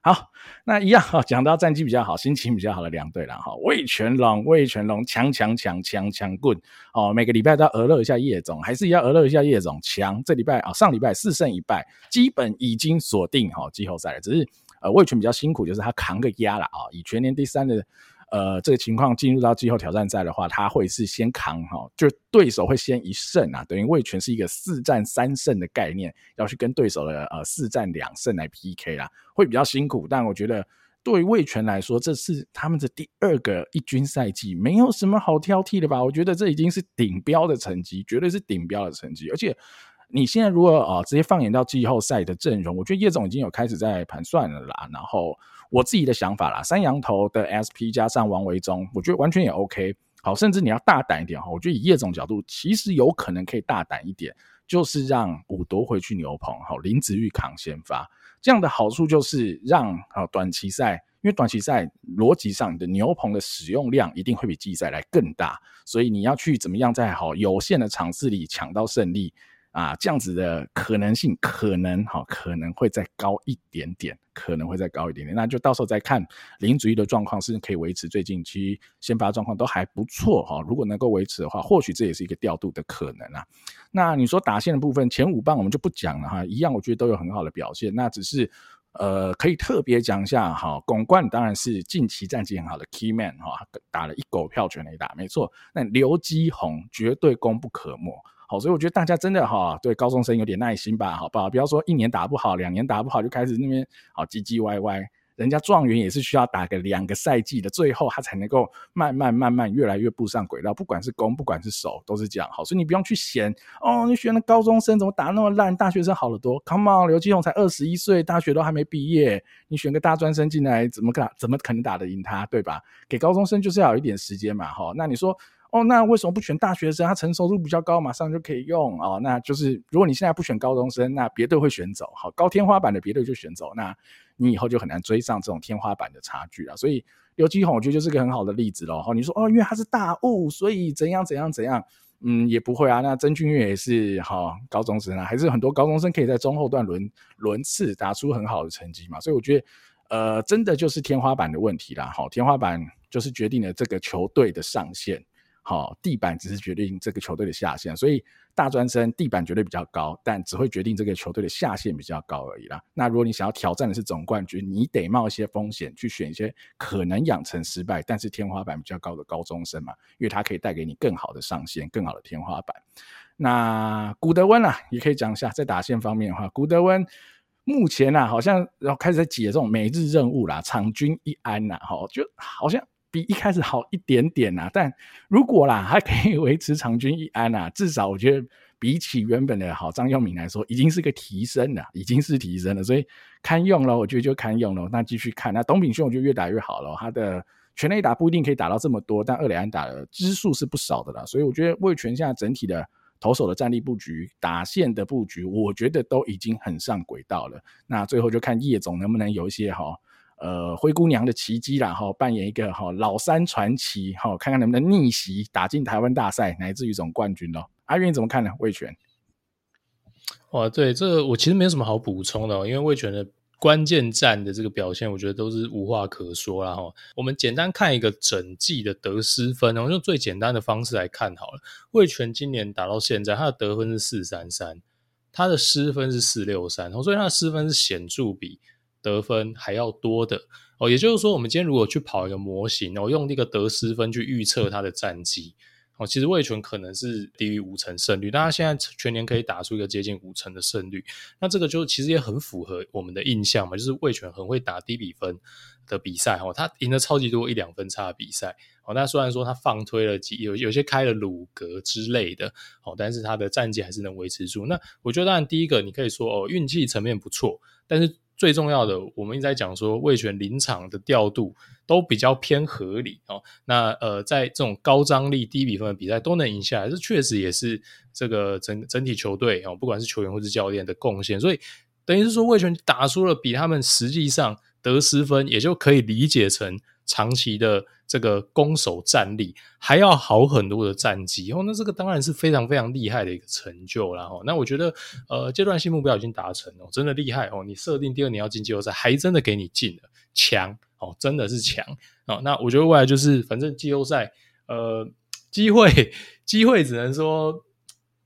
好，那一样哈，讲到战绩比较好、心情比较好的两队了哈。味全龙，味全龙强强强强强棍哦，每个礼拜都要讹乐一下叶总，还是要讹乐一下叶总强。这礼拜啊，上礼拜四胜一败，基本已经锁定哈季后赛了。只是呃，味全比较辛苦，就是他扛个压了啊，以全年第三的。呃，这个情况进入到季后挑战赛的话，他会是先扛哈，就对手会先一胜啊，等于味全是一个四战三胜的概念，要去跟对手的呃四战两胜来 PK 啦，会比较辛苦。但我觉得对于味全来说，这是他们的第二个一军赛季，没有什么好挑剔的吧？我觉得这已经是顶标的成绩，绝对是顶标的成绩。而且你现在如果啊、直接放眼到季后赛的阵容，我觉得叶总已经有开始在盘算了啦，然后。我自己的想法啦，三羊头的 SP 加上王维忠，我觉得完全也 OK。好，甚至你要大胆一点哈，我觉得以叶总角度，其实有可能可以大胆一点，就是让五夺回去牛棚，好，林子玉扛先发，这样的好处就是让好短期赛，因为短期赛逻辑上你的牛棚的使用量一定会比季赛来更大，所以你要去怎么样在好有限的场次里抢到胜利。啊，这样子的可能性可能哈，可能会再高一点点，可能会再高一点点，那就到时候再看林主义的状况是可以维持最近期先发状况都还不错哈，如果能够维持的话，或许这也是一个调度的可能啊。那你说打线的部分，前五棒我们就不讲了哈，一样我觉得都有很好的表现，那只是呃可以特别讲一下哈，巩冠当然是近期战绩很好的 key man 哈，打了一狗票全垒打，没错，那刘基宏绝对功不可没。好，所以我觉得大家真的哈，对高中生有点耐心吧，好不好？不要说一年打不好，两年打不好就开始那边好唧唧歪歪。人家状元也是需要打个两个赛季的，最后他才能够慢慢慢慢越来越步上轨道。不管是攻，不管是守，都是这样。好，所以你不用去嫌哦，你选的高中生怎么打那么烂，大学生好得多。Come on，刘基鸿才二十一岁，大学都还没毕业，你选个大专生进来，怎么打？怎么可能打得赢他？对吧？给高中生就是要有一点时间嘛。哈，那你说。哦，那为什么不选大学生？他成熟度比较高，马上就可以用哦。那就是如果你现在不选高中生，那别队会选走。好，高天花板的别队就选走，那你以后就很难追上这种天花板的差距了。所以刘基宏，我觉得就是个很好的例子喽。你说哦，因为他是大物，所以怎样怎样怎样？嗯，也不会啊。那曾俊岳也是哈高中生啊，还是很多高中生可以在中后段轮轮次打出很好的成绩嘛。所以我觉得，呃，真的就是天花板的问题啦。好，天花板就是决定了这个球队的上限。好，地板只是决定这个球队的下限，所以大专生地板绝对比较高，但只会决定这个球队的下限比较高而已啦。那如果你想要挑战的是总冠军，你得冒一些风险去选一些可能养成失败，但是天花板比较高的高中生嘛，因为他可以带给你更好的上限、更好的天花板。那古德温啊，也可以讲一下在打线方面的话，古德温目前啊，好像要开始在解这种每日任务啦，场均一安呐，哈，就好像。比一开始好一点点呐、啊，但如果啦还可以维持场均一安啊，至少我觉得比起原本的好张佑铭来说，已经是个提升了，已经是提升了，所以堪用了，我觉得就堪用了。那继续看，那董秉勋我觉得越打越好了，他的全垒打不一定可以打到这么多，但二垒安打的支数是不少的啦，所以我觉得味全现在整体的投手的战力布局、打线的布局，我觉得都已经很上轨道了。那最后就看叶总能不能有一些哈。呃，灰姑娘的奇迹啦，哈，扮演一个哈老三传奇，哈，看看能不能逆袭打进台湾大赛，乃至于总冠军咯。阿元你怎么看呢？魏全，哇，对，这个我其实没有什么好补充的，因为魏全的关键战的这个表现，我觉得都是无话可说啦。哈。我们简单看一个整季的得失分，我用最简单的方式来看好了。魏全今年打到现在，他的得分是四三三，他的失分是四六三，所以他的失分是显著比。得分还要多的哦，也就是说，我们今天如果去跑一个模型，我用那个得失分去预测他的战绩哦，其实味全可能是低于五成胜率，但他现在全年可以打出一个接近五成的胜率，那这个就其实也很符合我们的印象嘛，就是味全很会打低比分的比赛哦，他赢了超级多一两分差的比赛哦，那虽然说他放推了几有有些开了鲁格之类的哦，但是他的战绩还是能维持住。那我觉得当然第一个你可以说哦，运气层面不错，但是。最重要的，我们一直在讲说，味全临场的调度都比较偏合理哦。那呃，在这种高张力、低比分的比赛都能赢下来，这确实也是这个整整体球队哦，不管是球员或是教练的贡献。所以等于是说，味全打出了比他们实际上得失分，也就可以理解成。长期的这个攻守战力还要好很多的战绩哦，那这个当然是非常非常厉害的一个成就啦。哦。那我觉得呃阶段性目标已经达成了，真的厉害哦！你设定第二年要进季后赛，还真的给你进了，强哦，真的是强哦。那我觉得未来就是反正季后赛呃机会机会只能说。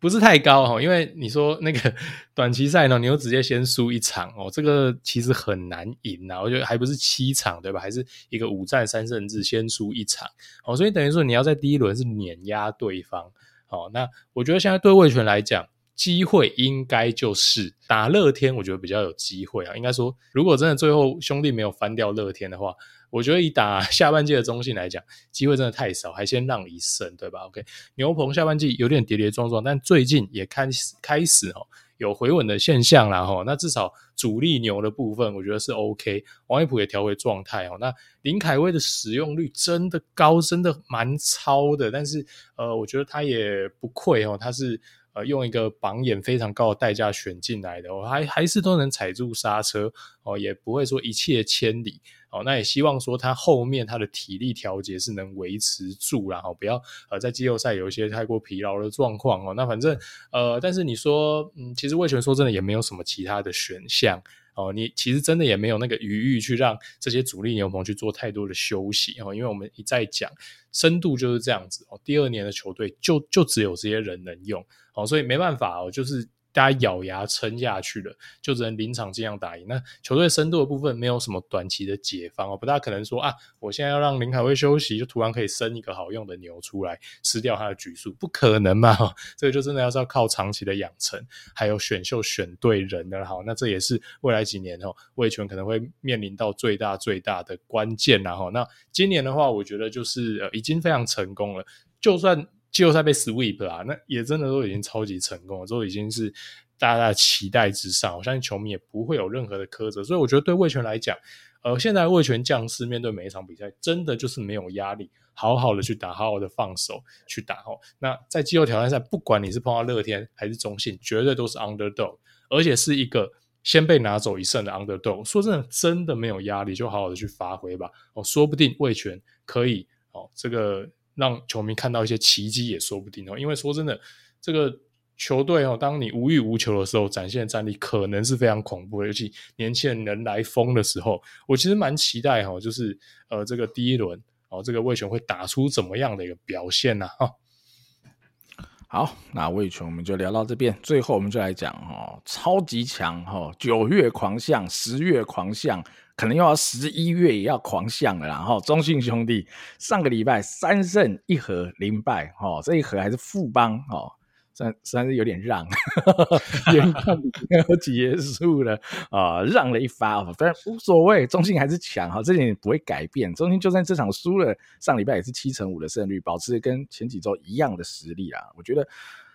不是太高哈，因为你说那个 短期赛呢，你又直接先输一场哦，这个其实很难赢啊。我觉得还不是七场对吧？还是一个五战三胜制，先输一场哦，所以等于说你要在第一轮是碾压对方哦。那我觉得现在对味全来讲，机会应该就是打乐天，我觉得比较有机会啊。应该说，如果真的最后兄弟没有翻掉乐天的话。我觉得以打 下半季的中信来讲，机会真的太少，还先让一胜，对吧？OK，牛棚下半季有点跌跌撞撞，但最近也开始开始哦有回稳的现象啦哈。那至少主力牛的部分，我觉得是 OK。王一普也调回状态哦。那林凯威的使用率真的高，真的蛮超的，但是呃，我觉得他也不愧哦，他是。呃，用一个榜眼非常高的代价选进来的，我还还是都能踩住刹车哦，也不会说一切千里哦。那也希望说他后面他的体力调节是能维持住，然后不要呃在季后赛有一些太过疲劳的状况哦。那反正呃，但是你说，嗯，其实味全说真的也没有什么其他的选项。哦，你其实真的也没有那个余裕去让这些主力牛棚去做太多的休息哦，因为我们一再讲深度就是这样子哦。第二年的球队就就只有这些人能用哦，所以没办法哦，就是大家咬牙撑下去了，就只能临场尽量打赢。那球队深度的部分没有什么短期的解方哦，不大可能说啊，我现在要让林凯威休息，就突然可以生一个好用的牛出来吃掉他的局数，不可能嘛？这个就真的要是要靠长期的养成，还有选秀选对人的好，那这也是未来几年哦，味全可能会面临到最大最大的关键然后，那今年的话，我觉得就是呃已经非常成功了，就算。季后赛被 sweep 啊，那也真的都已经超级成功了，都已经是大家的期待之上。我相信球迷也不会有任何的苛责，所以我觉得对味全来讲，呃，现在味全将士面对每一场比赛，真的就是没有压力，好好的去打，好好的放手去打哦。那在季后挑战赛，不管你是碰到乐天还是中信，绝对都是 underdog，而且是一个先被拿走一胜的 underdog。说真的，真的没有压力，就好好的去发挥吧。哦，说不定味全可以哦，这个。让球迷看到一些奇迹也说不定哦，因为说真的，这个球队哦，当你无欲无求的时候，展现的战力可能是非常恐怖的。尤其年轻人人来疯的时候，我其实蛮期待哈，就是呃，这个第一轮哦，这个卫权会打出怎么样的一个表现呢？哈，好，那味全我们就聊到这边，最后我们就来讲哦，超级强哈，九月狂象，十月狂象。可能又要十一月也要狂象了，然后中信兄弟上个礼拜三胜一和零败，哦，这一和还是富邦，哦，算算是有点让，眼看比赛要结束了啊、让了一发，哦，但无所谓，中信还是强，哈，这点不会改变。中信就算这场输了，上礼拜也是七成五的胜率，保持跟前几周一样的实力啊，我觉得。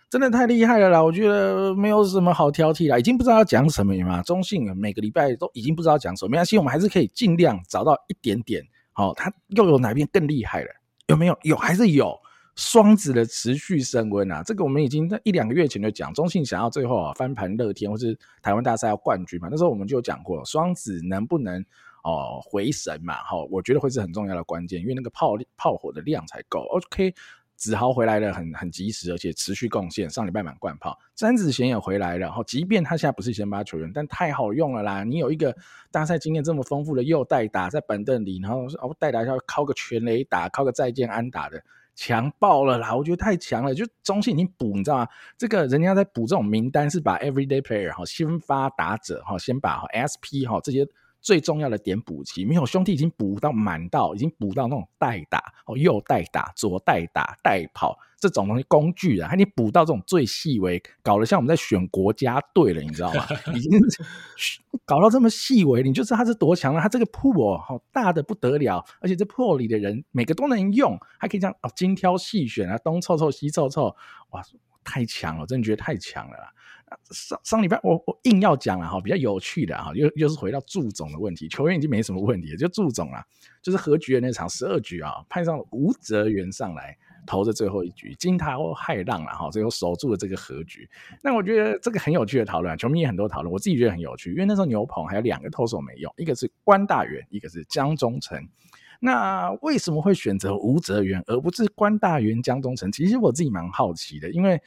真的太厉害了啦！我觉得没有什么好挑剔啦，已经不知道要讲什么嘛。中信每个礼拜都已经不知道讲什么，没关系，我们还是可以尽量找到一点点。好、哦，他又有哪边更厉害了？有没有？有还是有？双子的持续升温啊！这个我们已经在一两个月前就讲，中信想要最后啊翻盘乐天，或是台湾大赛要冠军嘛。那时候我们就讲过，双子能不能哦回神嘛？好、哦，我觉得会是很重要的关键，因为那个炮炮火的量才够。OK。子豪回来了很，很及时，而且持续贡献。上礼拜满贯炮，詹子贤也回来了。然后，即便他现在不是先发球员，但太好用了啦！你有一个大赛经验这么丰富的右代打在板凳里，然后哦代打要靠个全垒打，靠个再见安打的，强爆了啦！我觉得太强了，就中信已经补，你知道吗？这个人家在补这种名单是把 everyday player 哈，先发打者哈，先把 SP 哈这些。最重要的点补齐，没有兄弟已经补到满到，已经补到那种代打哦，右代打、左代打、代跑这种东西工具啊，还你补到这种最细微，搞得像我们在选国家队了，你知道吗？已经 搞到这么细微，你就知道他是多强了。他这个 pool 好大的不得了，而且这 pool 里的人每个都能用，还可以这样哦精挑细选啊，东凑凑西凑凑，哇，太强了，真的觉得太强了啦。上上礼拜我我硬要讲了哈，比较有趣的哈，又又是回到祝总的问题，球员已经没什么问题了，就祝总啦，就是和局的那场十二局啊，派上了吴哲元上来投的最后一局，惊涛骇浪了哈，最后守住了这个和局。那我觉得这个很有趣的讨论，球迷也很多讨论，我自己觉得很有趣，因为那时候牛棚还有两个投手没用，一个是关大元，一个是江中诚。那为什么会选择吴哲元而不是关大元、江中诚？其实我自己蛮好奇的，因为。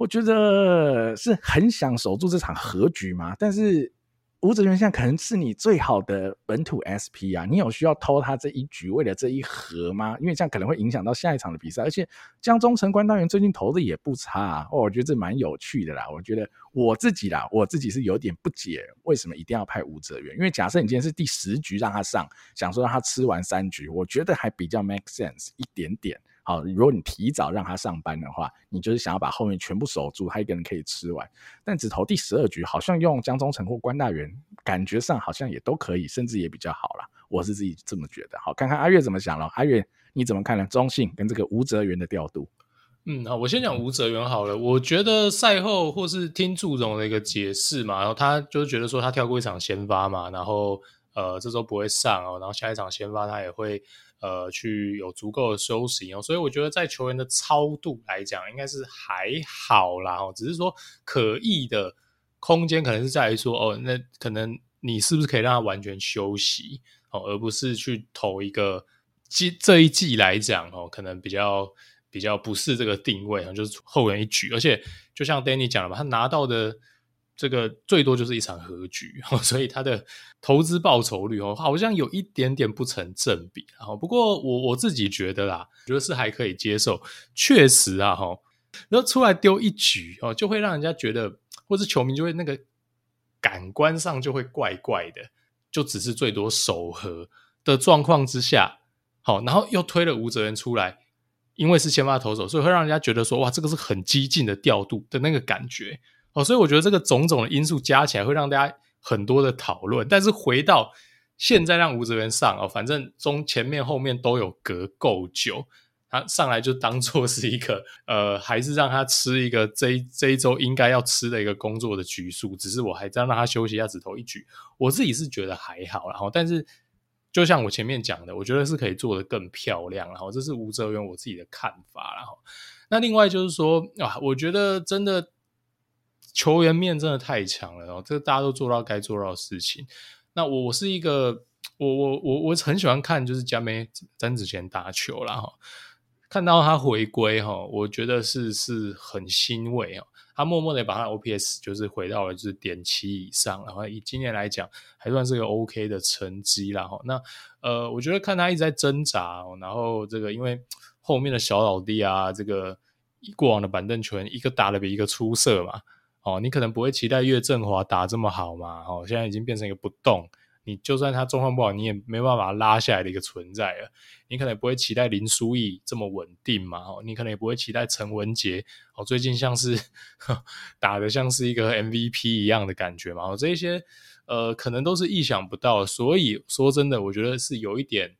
我觉得是很想守住这场和局嘛，但是吴哲源现在可能是你最好的本土 SP 啊，你有需要偷他这一局为了这一和吗？因为这样可能会影响到下一场的比赛，而且江中诚关大元最近投的也不差啊，哦，我觉得这蛮有趣的啦。我觉得我自己啦，我自己是有点不解，为什么一定要派吴哲源？因为假设你今天是第十局让他上，想说让他吃完三局，我觉得还比较 make sense 一点点。好，如果你提早让他上班的话，你就是想要把后面全部守住，他一个人可以吃完。但只投第十二局，好像用江中诚或关大元，感觉上好像也都可以，甚至也比较好啦。我是自己这么觉得。好，看看阿月怎么想了。阿月你怎么看呢？中信跟这个吴哲源的调度。嗯，好，我先讲吴哲源好了。我觉得赛后或是听祝总的一个解释嘛，然后他就是觉得说他跳过一场先发嘛，然后呃这周不会上哦，然后下一场先发他也会。呃，去有足够的休息哦，所以我觉得在球员的操度来讲，应该是还好啦哦，只是说可议的空间可能是在于说哦，那可能你是不是可以让他完全休息哦，而不是去投一个季这一季来讲哦，可能比较比较不是这个定位啊，就是后援一举，而且就像 Danny 讲了嘛，他拿到的。这个最多就是一场和局，所以他的投资报酬率哦，好像有一点点不成正比。然后不过我我自己觉得啦，觉得是还可以接受。确实啊，哈，然后出来丢一局哦，就会让人家觉得或者球迷就会那个感官上就会怪怪的，就只是最多守和的状况之下，好，然后又推了吴哲源出来，因为是先发投手，所以会让人家觉得说，哇，这个是很激进的调度的那个感觉，哦，所以我觉得这个种种的因素加起来，会让大家很多的讨论。但是回到现在，让吴哲源上哦，反正中前面后面都有隔够久。他上来就当做是一个，呃，还是让他吃一个这这一周应该要吃的一个工作的局数，只是我还在让他休息一下，只投一局。我自己是觉得还好，然后，但是就像我前面讲的，我觉得是可以做得更漂亮，然后这是吴哲源我自己的看法，然后那另外就是说啊，我觉得真的球员面真的太强了，然后这大家都做到该做到的事情。那我是一个，我我我我很喜欢看就是嘉梅詹子贤打球啦。哈。看到他回归哈，我觉得是是很欣慰哦。他默默的把他 OPS 就是回到了就是点七以上，然后以今年来讲还算是个 OK 的成绩啦。哈，那呃，我觉得看他一直在挣扎，然后这个因为后面的小老弟啊，这个过往的板凳球员一个打得比一个出色嘛。哦，你可能不会期待岳振华打这么好嘛。哦，现在已经变成一个不动。你就算他状况不好，你也没办法拉下来的一个存在了。你可能不会期待林书义这么稳定嘛？哦，你可能也不会期待陈文杰哦，最近像是 打得像是一个 MVP 一样的感觉嘛？哦，这一些呃，可能都是意想不到。所以说真的，我觉得是有一点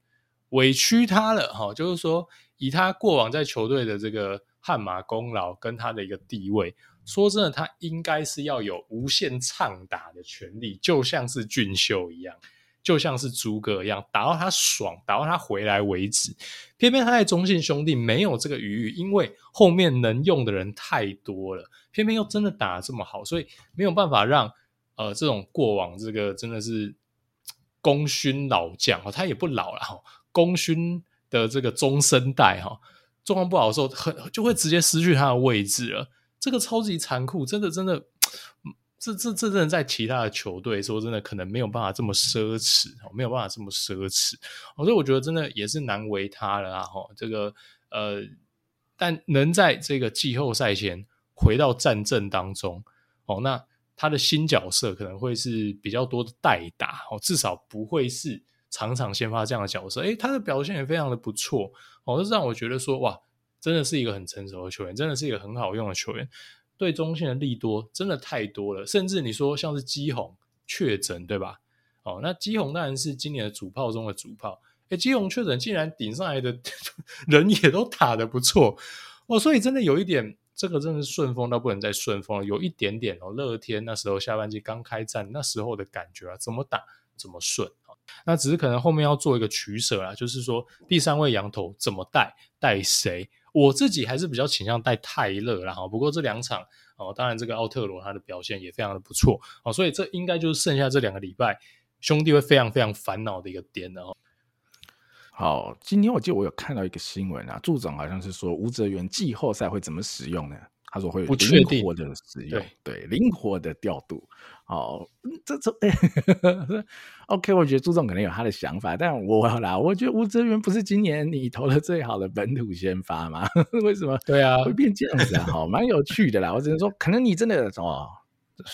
委屈他了哈。就是说，以他过往在球队的这个汗马功劳跟他的一个地位。说真的，他应该是要有无限畅打的权利，就像是俊秀一样，就像是猪哥一样，打到他爽，打到他回来为止。偏偏他在中信兄弟没有这个余裕，因为后面能用的人太多了，偏偏又真的打得这么好，所以没有办法让呃这种过往这个真的是功勋老将哈，他也不老了哈，功勋的这个中生代哈，状况不好的时候，很就会直接失去他的位置了。这个超级残酷，真的真的，这这这真的在其他的球队说真的，可能没有办法这么奢侈，没有办法这么奢侈，所以我觉得真的也是难为他了啊！哈，这个呃，但能在这个季后赛前回到战阵当中，哦，那他的新角色可能会是比较多的代打，哦，至少不会是场场先发这样的角色。诶，他的表现也非常的不错，哦，这让我觉得说哇。真的是一个很成熟的球员，真的是一个很好用的球员，对中线的利多真的太多了。甚至你说像是基宏确诊，对吧？哦，那基宏当然是今年的主炮中的主炮。诶，基宏确诊，竟然顶上来的 人也都打得不错哦，所以真的有一点，这个真的是顺风到不能再顺风了，有一点点哦。乐天那时候下半季刚开战那时候的感觉啊，怎么打怎么顺。那只是可能后面要做一个取舍啦，就是说第三位羊头怎么带，带谁？我自己还是比较倾向带泰勒啦哈。不过这两场哦，当然这个奥特罗他的表现也非常的不错哦，所以这应该就是剩下这两个礼拜兄弟会非常非常烦恼的一个点了。好，今天我记得我有看到一个新闻啊，祝总好像是说吴哲源季后赛会怎么使用呢？他说会有灵活的使用，对，灵活的调度。哦，这这、欸、OK，我觉得朱总可能有他的想法，但我啦，我觉得吴哲源不是今年你投的最好的本土先发吗？为什么？对啊，会变这样子啊？好，蛮有趣的啦。我只能说，可能你真的哦，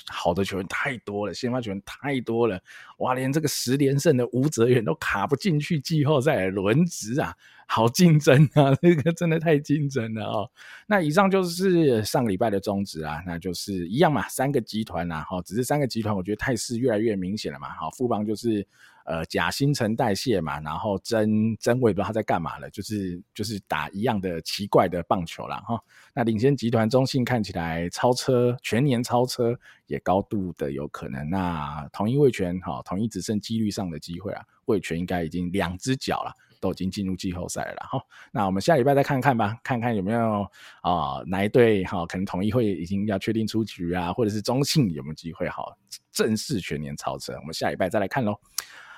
好的球员太多了，先发球员太多了，哇，连这个十连胜的吴哲远都卡不进去季后赛轮值啊。好竞争啊！这个真的太竞争了啊。那以上就是上个礼拜的宗旨啊，那就是一样嘛，三个集团呐，哈，只是三个集团，我觉得态势越来越明显了嘛。好，富邦就是呃假新陈代谢嘛，然后真真我也不知道他在干嘛了，就是就是打一样的奇怪的棒球了哈。那领先集团中信看起来超车，全年超车也高度的有可能。那统一味全哈，统一只剩几率上的机会啊，味全应该已经两只脚了。都已经进入季后赛了哈，那我们下礼拜再看看吧，看看有没有啊、呃、哪一队哈，可能统一会已经要确定出局啊，或者是中信有没有机会哈，正式全年超车？我们下礼拜再来看喽。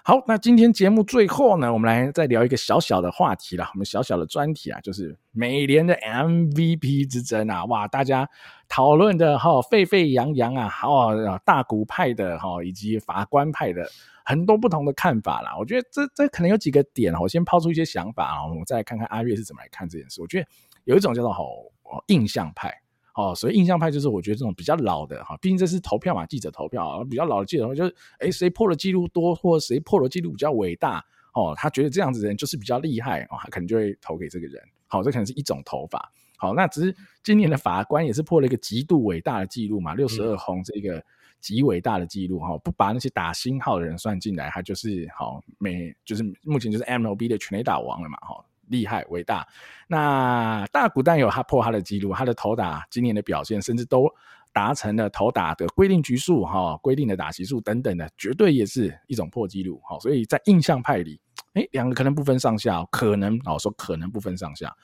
好，那今天节目最后呢，我们来再聊一个小小的话题啦，我们小小的专题啊，就是美联的 MVP 之争啊，哇，大家讨论的哈沸沸扬扬啊，好大股派的哈，以及法官派的。很多不同的看法啦，我觉得这这可能有几个点，我先抛出一些想法啊，我们再来看看阿月是怎么来看这件事。我觉得有一种叫做好印象派，哦，所以印象派就是我觉得这种比较老的哈，毕竟这是投票嘛，记者投票，比较老的记者就是，哎，谁破了记录多，或者谁破了记录比较伟大哦，他觉得这样子的人就是比较厉害哦，他可能就会投给这个人。好，这可能是一种投法。好，那只是今年的法官也是破了一个极度伟大的记录嘛，六十二轰这个极伟大的记录哈，不把那些打星号的人算进来，他就是好每就是目前就是 MLB 的全垒打王了嘛，哈。厉害伟大，那大谷但有他破他的记录，他的投打今年的表现，甚至都达成了投打的规定局数哈，规定的打席数等等的，绝对也是一种破纪录哈。所以在印象派里，哎，两个可能不分上下，可能哦说可能不分上下。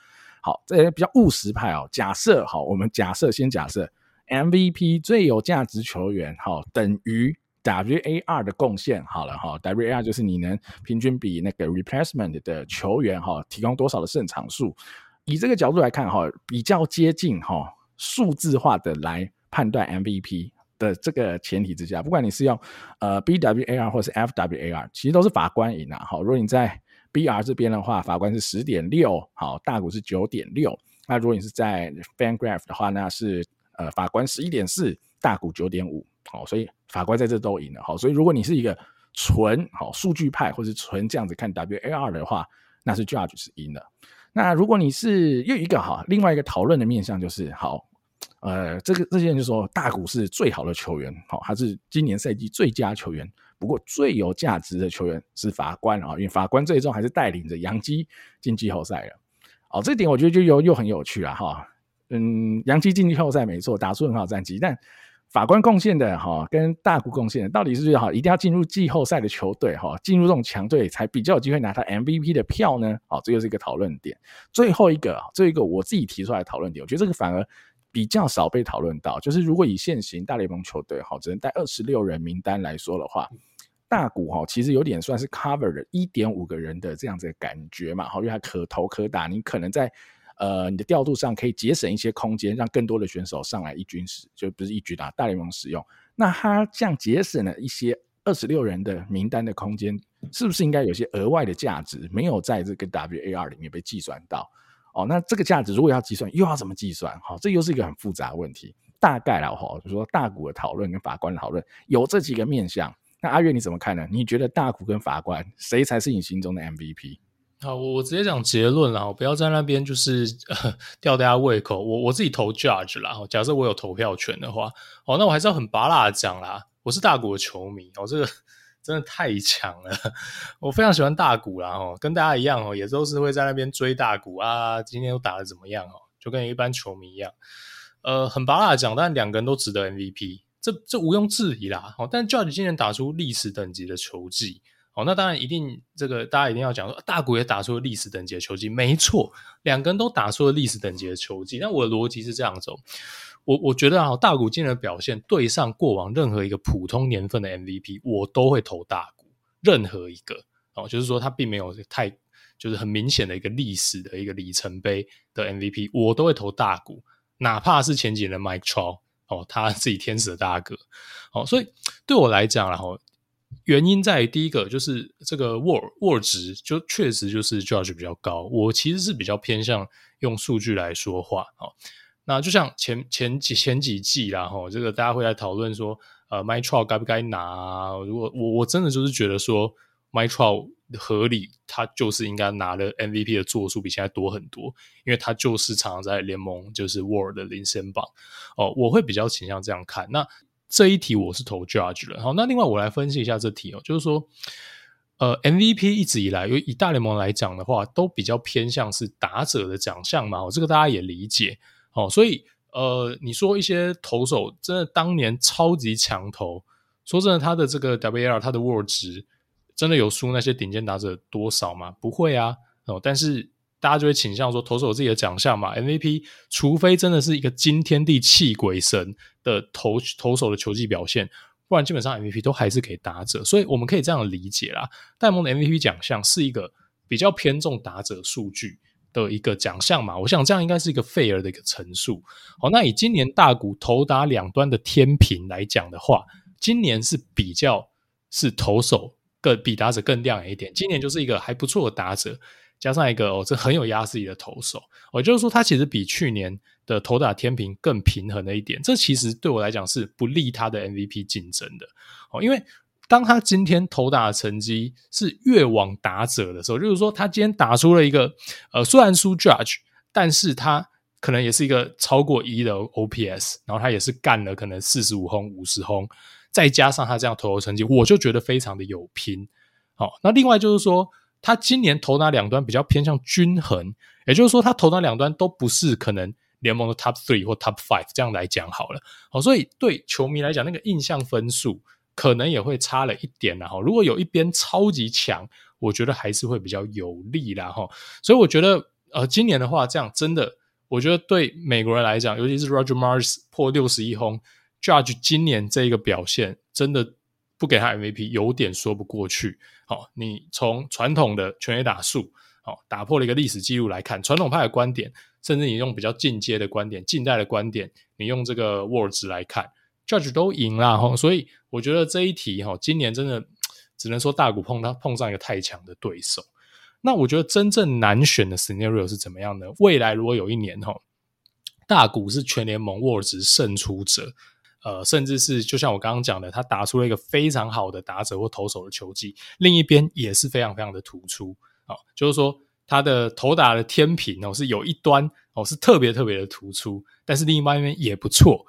好，这比较务实派哦，假设好，我们假设先假设 MVP 最有价值球员哈等于。WAR 的贡献好了哈，WAR 就是你能平均比那个 replacement 的球员哈提供多少的胜场数，以这个角度来看哈，比较接近哈数字化的来判断 MVP 的这个前提之下，不管你是用呃 BWAR 或是 FWAR，其实都是法官赢啊。好，如果你在 BR 这边的话，法官是十点六，好，大谷是九点六。那如果你是在 FanGraph 的话，那是呃法官十一点四，大谷九点五。好，所以法官在这都赢了。好，所以如果你是一个纯好数据派，或是纯这样子看 WAR 的话，那是 Judge 是赢了。那如果你是又一个哈，另外一个讨论的面向就是好，呃，这个这些人就说大谷是最好的球员，好，他是今年赛季最佳球员。不过最有价值的球员是法官啊，因为法官最终还是带领着洋基进季后赛了。好，这点我觉得就又又很有趣了哈。嗯，洋基进季后赛没错，打出很好战绩，但。法官贡献的哈，跟大谷贡献的到底是不是好？一定要进入季后赛的球队哈，进入这种强队才比较有机会拿到 MVP 的票呢？好，这就是一个讨论点。最后一个，这一个我自己提出来的讨论点，我觉得这个反而比较少被讨论到。就是如果以现行大联盟球队哈，只能带二十六人名单来说的话，大谷哈其实有点算是 cover 了一点五个人的这样子的感觉嘛，好，因为他可投可打，你可能在。呃，你的调度上可以节省一些空间，让更多的选手上来一军使，就不是一军打大联盟使用。那他这样节省了一些二十六人的名单的空间，是不是应该有些额外的价值没有在这个 WAR 里面被计算到？哦，那这个价值如果要计算，又要怎么计算？好、哦，这又是一个很复杂的问题。大概了哈，就说大谷的讨论跟法官的讨论有这几个面向。那阿月你怎么看呢？你觉得大谷跟法官谁才是你心中的 MVP？好，我我直接讲结论啦，我不要在那边就是呃吊大家胃口。我我自己投 Judge 啦，假设我有投票权的话，哦，那我还是要很拔辣的讲啦。我是大谷的球迷，哦，这个真的太强了，我非常喜欢大谷啦，哦，跟大家一样哦，也都是会在那边追大谷啊。今天又打得怎么样哦？就跟一般球迷一样，呃，很拔辣的讲，但两个人都值得 MVP，这这毋庸置疑啦。哦，但 Judge 今年打出历史等级的球技。哦，那当然一定，这个大家一定要讲说，大谷也打出了历史等级的球技，没错，两个人都打出了历史等级的球技。那我的逻辑是这样走，我我觉得啊，大谷今年的表现对上过往任何一个普通年份的 MVP，我都会投大谷，任何一个哦，就是说他并没有太就是很明显的一个历史的一个里程碑的 MVP，我都会投大谷，哪怕是前几年的 Mike Trout 哦，他自己天使的大哥哦，所以对我来讲，然后。原因在第一个就是这个 WAR WAR 值就确实就是 Judge 比较高，我其实是比较偏向用数据来说话。那就像前前几前几季啦，哈，这个大家会来讨论说，呃，Mike Trout 该不该拿啊？如果我我真的就是觉得说 Mike Trout 合理，他就是应该拿的 MVP 的座数比现在多很多，因为他就是常常在联盟就是 WAR 的领先榜哦，我会比较倾向这样看。那这一题我是投 Judge 了，好，那另外我来分析一下这题哦，就是说，呃，MVP 一直以来，因为以大联盟来讲的话，都比较偏向是打者的奖项嘛，哦这个大家也理解，哦，所以呃，你说一些投手真的当年超级强投，说真的，他的这个 WAR，他的 WAR 值真的有输那些顶尖打者多少吗？不会啊，哦，但是。大家就会倾向说，投手有自己的奖项嘛，MVP，除非真的是一个惊天地泣鬼神的投投手的球技表现，不然基本上 MVP 都还是给打者。所以我们可以这样理解啦，戴蒙的 MVP 奖项是一个比较偏重打者数据的一个奖项嘛。我想这样应该是一个 fair 的一个陈述。好，那以今年大股投打两端的天平来讲的话，今年是比较是投手更比打者更亮眼一点。今年就是一个还不错的打者。加上一个哦，这很有压制力的投手，我、哦、就是说他其实比去年的投打天平更平衡了一点。这其实对我来讲是不利他的 MVP 竞争的哦，因为当他今天投打的成绩是越往打者的时候，就是说他今天打出了一个呃，虽然输 Judge，但是他可能也是一个超过一的 OPS，然后他也是干了可能四十五轰、五十轰，再加上他这样投球成绩，我就觉得非常的有拼。好、哦，那另外就是说。他今年投打两端比较偏向均衡，也就是说，他投打两端都不是可能联盟的 top three 或 top five 这样来讲好了。好，所以对球迷来讲，那个印象分数可能也会差了一点啦。哈，如果有一边超级强，我觉得还是会比较有利啦。哈，所以我觉得，呃，今年的话，这样真的，我觉得对美国人来讲，尤其是 Roger Mars 破六十一轰，Judge 今年这一个表现，真的不给他 MVP 有点说不过去。好，你从传统的全垒打数，好打破了一个历史记录来看，传统派的观点，甚至你用比较进阶的观点、近代的观点，你用这个 Words 来看，Judge 都赢了哈。所以我觉得这一题哈，今年真的只能说大谷碰他碰上一个太强的对手。那我觉得真正难选的 scenario 是怎么样呢？未来如果有一年哈，大谷是全联盟 Words 胜出者。呃，甚至是就像我刚刚讲的，他打出了一个非常好的打者或投手的球技，另一边也是非常非常的突出啊、哦，就是说他的投打的天平哦是有一端哦是特别特别的突出，但是另外一方面也不错，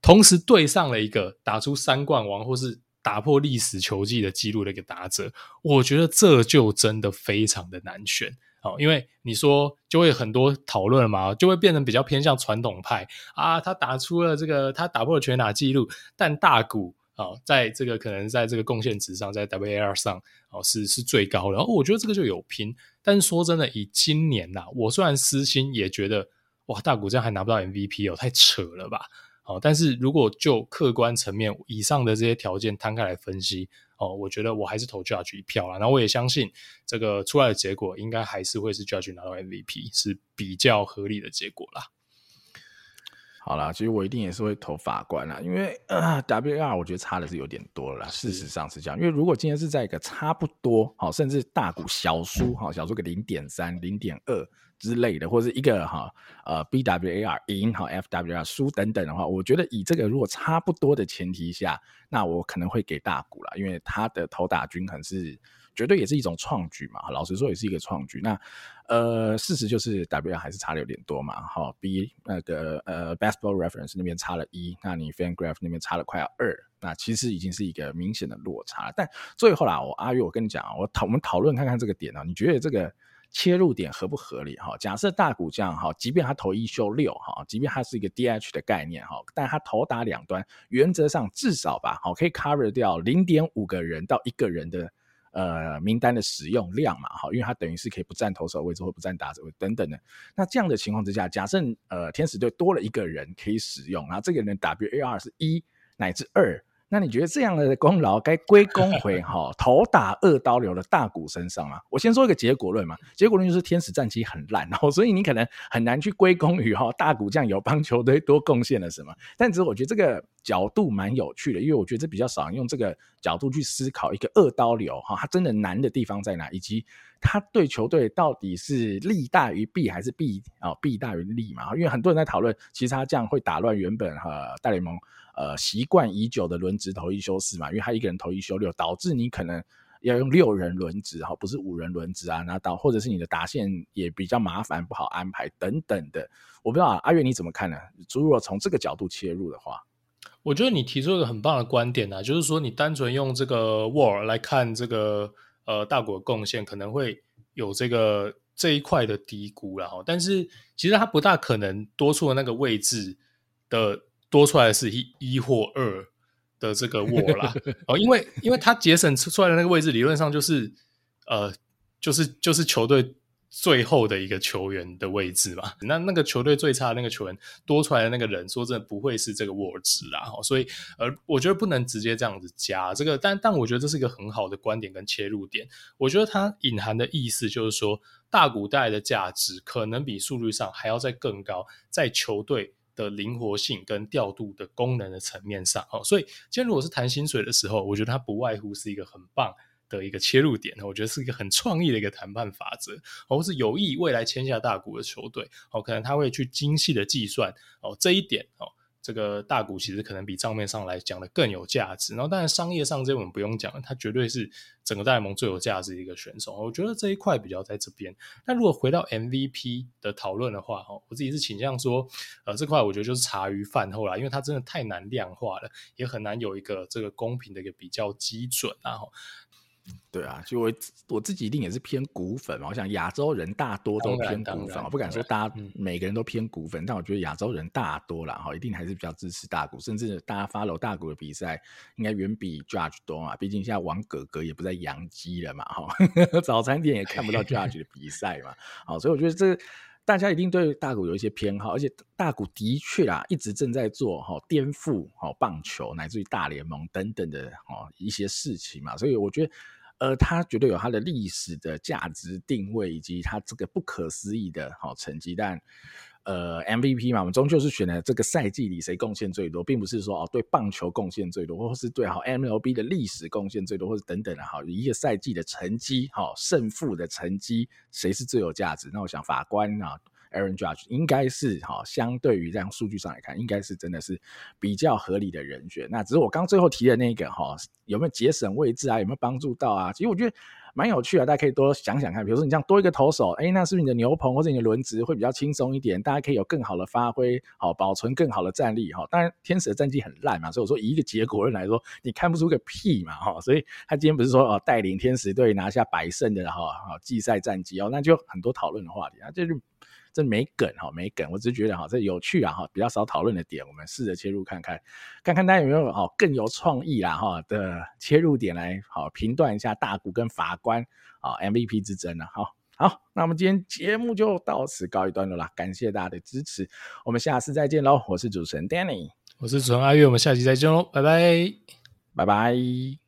同时对上了一个打出三冠王或是打破历史球技的记录的一个打者，我觉得这就真的非常的难选。哦，因为你说就会很多讨论嘛，就会变成比较偏向传统派啊。他打出了这个，他打破了全打纪录，但大谷啊、在这个可能在这个贡献值上，在 WAR 上哦是是最高的。然后我觉得这个就有拼。但是说真的，以今年呐，我虽然私心也觉得哇，大谷这样还拿不到 MVP 哦，太扯了吧。哦，但是如果就客观层面以上的这些条件摊开来分析。哦，我觉得我还是投 Judge 一票啦，然后我也相信这个出来的结果应该还是会是 Judge 拿到 MVP 是比较合理的结果啦。好啦，其实我一定也是会投法官啦，因为呃 WAR 我觉得差的是有点多了啦。事实上是这样，因为如果今天是在一个差不多，好，甚至大股小输，好，小输个零点三、零点二之类的，或者一个哈呃 BWAR 赢，好 FWR 输等等的话，我觉得以这个如果差不多的前提下，那我可能会给大股啦，因为他的投打均衡是。绝对也是一种创举嘛，老实说也是一个创举。那呃，事实就是 W R 还是差的有点多嘛。好，B 那个呃，Baseball Reference 那边差了一，那你 FanGraph 那边差了快要二，那其实已经是一个明显的落差。但最后啦，我阿玉，我跟你讲，我讨我们讨论看看这个点啊，你觉得这个切入点合不合理？哈，假设大股这样哈，即便他投一休六哈，即便他是一个 DH 的概念哈，但他投打两端原则上至少吧，好可以 cover 掉零点五个人到一个人的。呃，名单的使用量嘛，哈，因为它等于是可以不占投手位置或不占打者位等等的。那这样的情况之下，假设呃天使队多了一个人可以使用，然后这个人 WAR 是一乃至二。那你觉得这样的功劳该归功回哈头打二刀流的大谷身上吗？我先说一个结果论嘛，结果论就是天使战绩很烂，然 后所以你可能很难去归功于哈大谷这样有帮球队多贡献了什么。但只是我觉得这个角度蛮有趣的，因为我觉得这比较少人用这个角度去思考一个二刀流哈，它真的难的地方在哪，以及它对球队到底是利大于弊还是弊啊弊大于利嘛？因为很多人在讨论，其实他这样会打乱原本哈大联盟。呃，习惯已久的轮值投一休四嘛，因为他一个人投一休六，导致你可能要用六人轮值哈，不是五人轮值啊，那导或者是你的打线也比较麻烦，不好安排等等的。我不知道，阿月你怎么看呢？如果从这个角度切入的话，我觉得你提出一个很棒的观点啊，就是说你单纯用这个 WAR 来看这个呃大国贡献，可能会有这个这一块的低估了哈，但是其实它不大可能多出的那个位置的。多出来的是一一或二的这个 WAR 啦，哦，因为因为他节省出出来的那个位置，理论上就是呃，就是就是球队最后的一个球员的位置嘛。那那个球队最差的那个球员多出来的那个人，说真的不会是这个沃值啦。所以呃，我觉得不能直接这样子加这个，但但我觉得这是一个很好的观点跟切入点。我觉得它隐含的意思就是说，大谷带来的价值可能比速率上还要再更高，在球队。的灵活性跟调度的功能的层面上，哦，所以今天如果是谈薪水的时候，我觉得它不外乎是一个很棒的一个切入点，我觉得是一个很创意的一个谈判法则，或是有意未来签下大股的球队，哦，可能他会去精细的计算哦这一点哦。这个大股其实可能比账面上来讲的更有价值，然后当然商业上这我们不用讲了，他绝对是整个大联盟最有价值的一个选手。我觉得这一块比较在这边。那如果回到 MVP 的讨论的话，我自己是倾向说，呃，这块我觉得就是茶余饭后啦，因为它真的太难量化了，也很难有一个这个公平的一个比较基准啊。对啊，就我我自己一定也是偏股粉嘛。我想亚洲人大多都偏股粉，我不敢说大家每个人都偏股粉，但我觉得亚洲人大多啦哈，一定还是比较支持大股，甚至大家 follow 大股的比赛，应该远比 Judge 多嘛。毕竟现在王哥哥也不在洋基了嘛哈，早餐店也看不到 Judge 的比赛嘛。好，所以我觉得这大家一定对大股有一些偏好，而且大股的确啊，一直正在做哈颠覆哈棒球乃至于大联盟等等的哈一些事情嘛，所以我觉得。呃，他绝对有他的历史的价值定位，以及他这个不可思议的好成绩。但，呃，MVP 嘛，我们终究是选了这个赛季里谁贡献最多，并不是说哦对棒球贡献最多，或是对好 MLB 的历史贡献最多，或者等等的哈一个赛季的成绩，好胜负的成绩，谁是最有价值？那我想法官啊。Aaron Judge 应该是哈，相对于这样数据上来看，应该是真的是比较合理的人选。那只是我刚最后提的那个哈，有没有节省位置啊？有没有帮助到啊？其实我觉得蛮有趣的，大家可以多想想看。比如说你这样多一个投手，哎，那是不是你的牛棚或者你的轮值会比较轻松一点？大家可以有更好的发挥，好保存更好的战力哈。当然天使的战绩很烂嘛，所以我说以一个结果论来说，你看不出个屁嘛哈。所以他今天不是说哦带领天使队拿下百胜的哈哈季赛战绩哦，那就很多讨论的话题啊，这就。这没梗哈，没梗，我只是觉得哈，这有趣啊哈，比较少讨论的点，我们试着切入看看，看看大家有没有哈更有创意啦哈的切入点来好评断一下大股跟法官啊 MVP 之争了。好，好，那我们今天节目就到此告一段落了，感谢大家的支持，我们下次再见喽，我是主持人 Danny，我是主持人阿月，我们下期再见喽，拜拜，拜拜。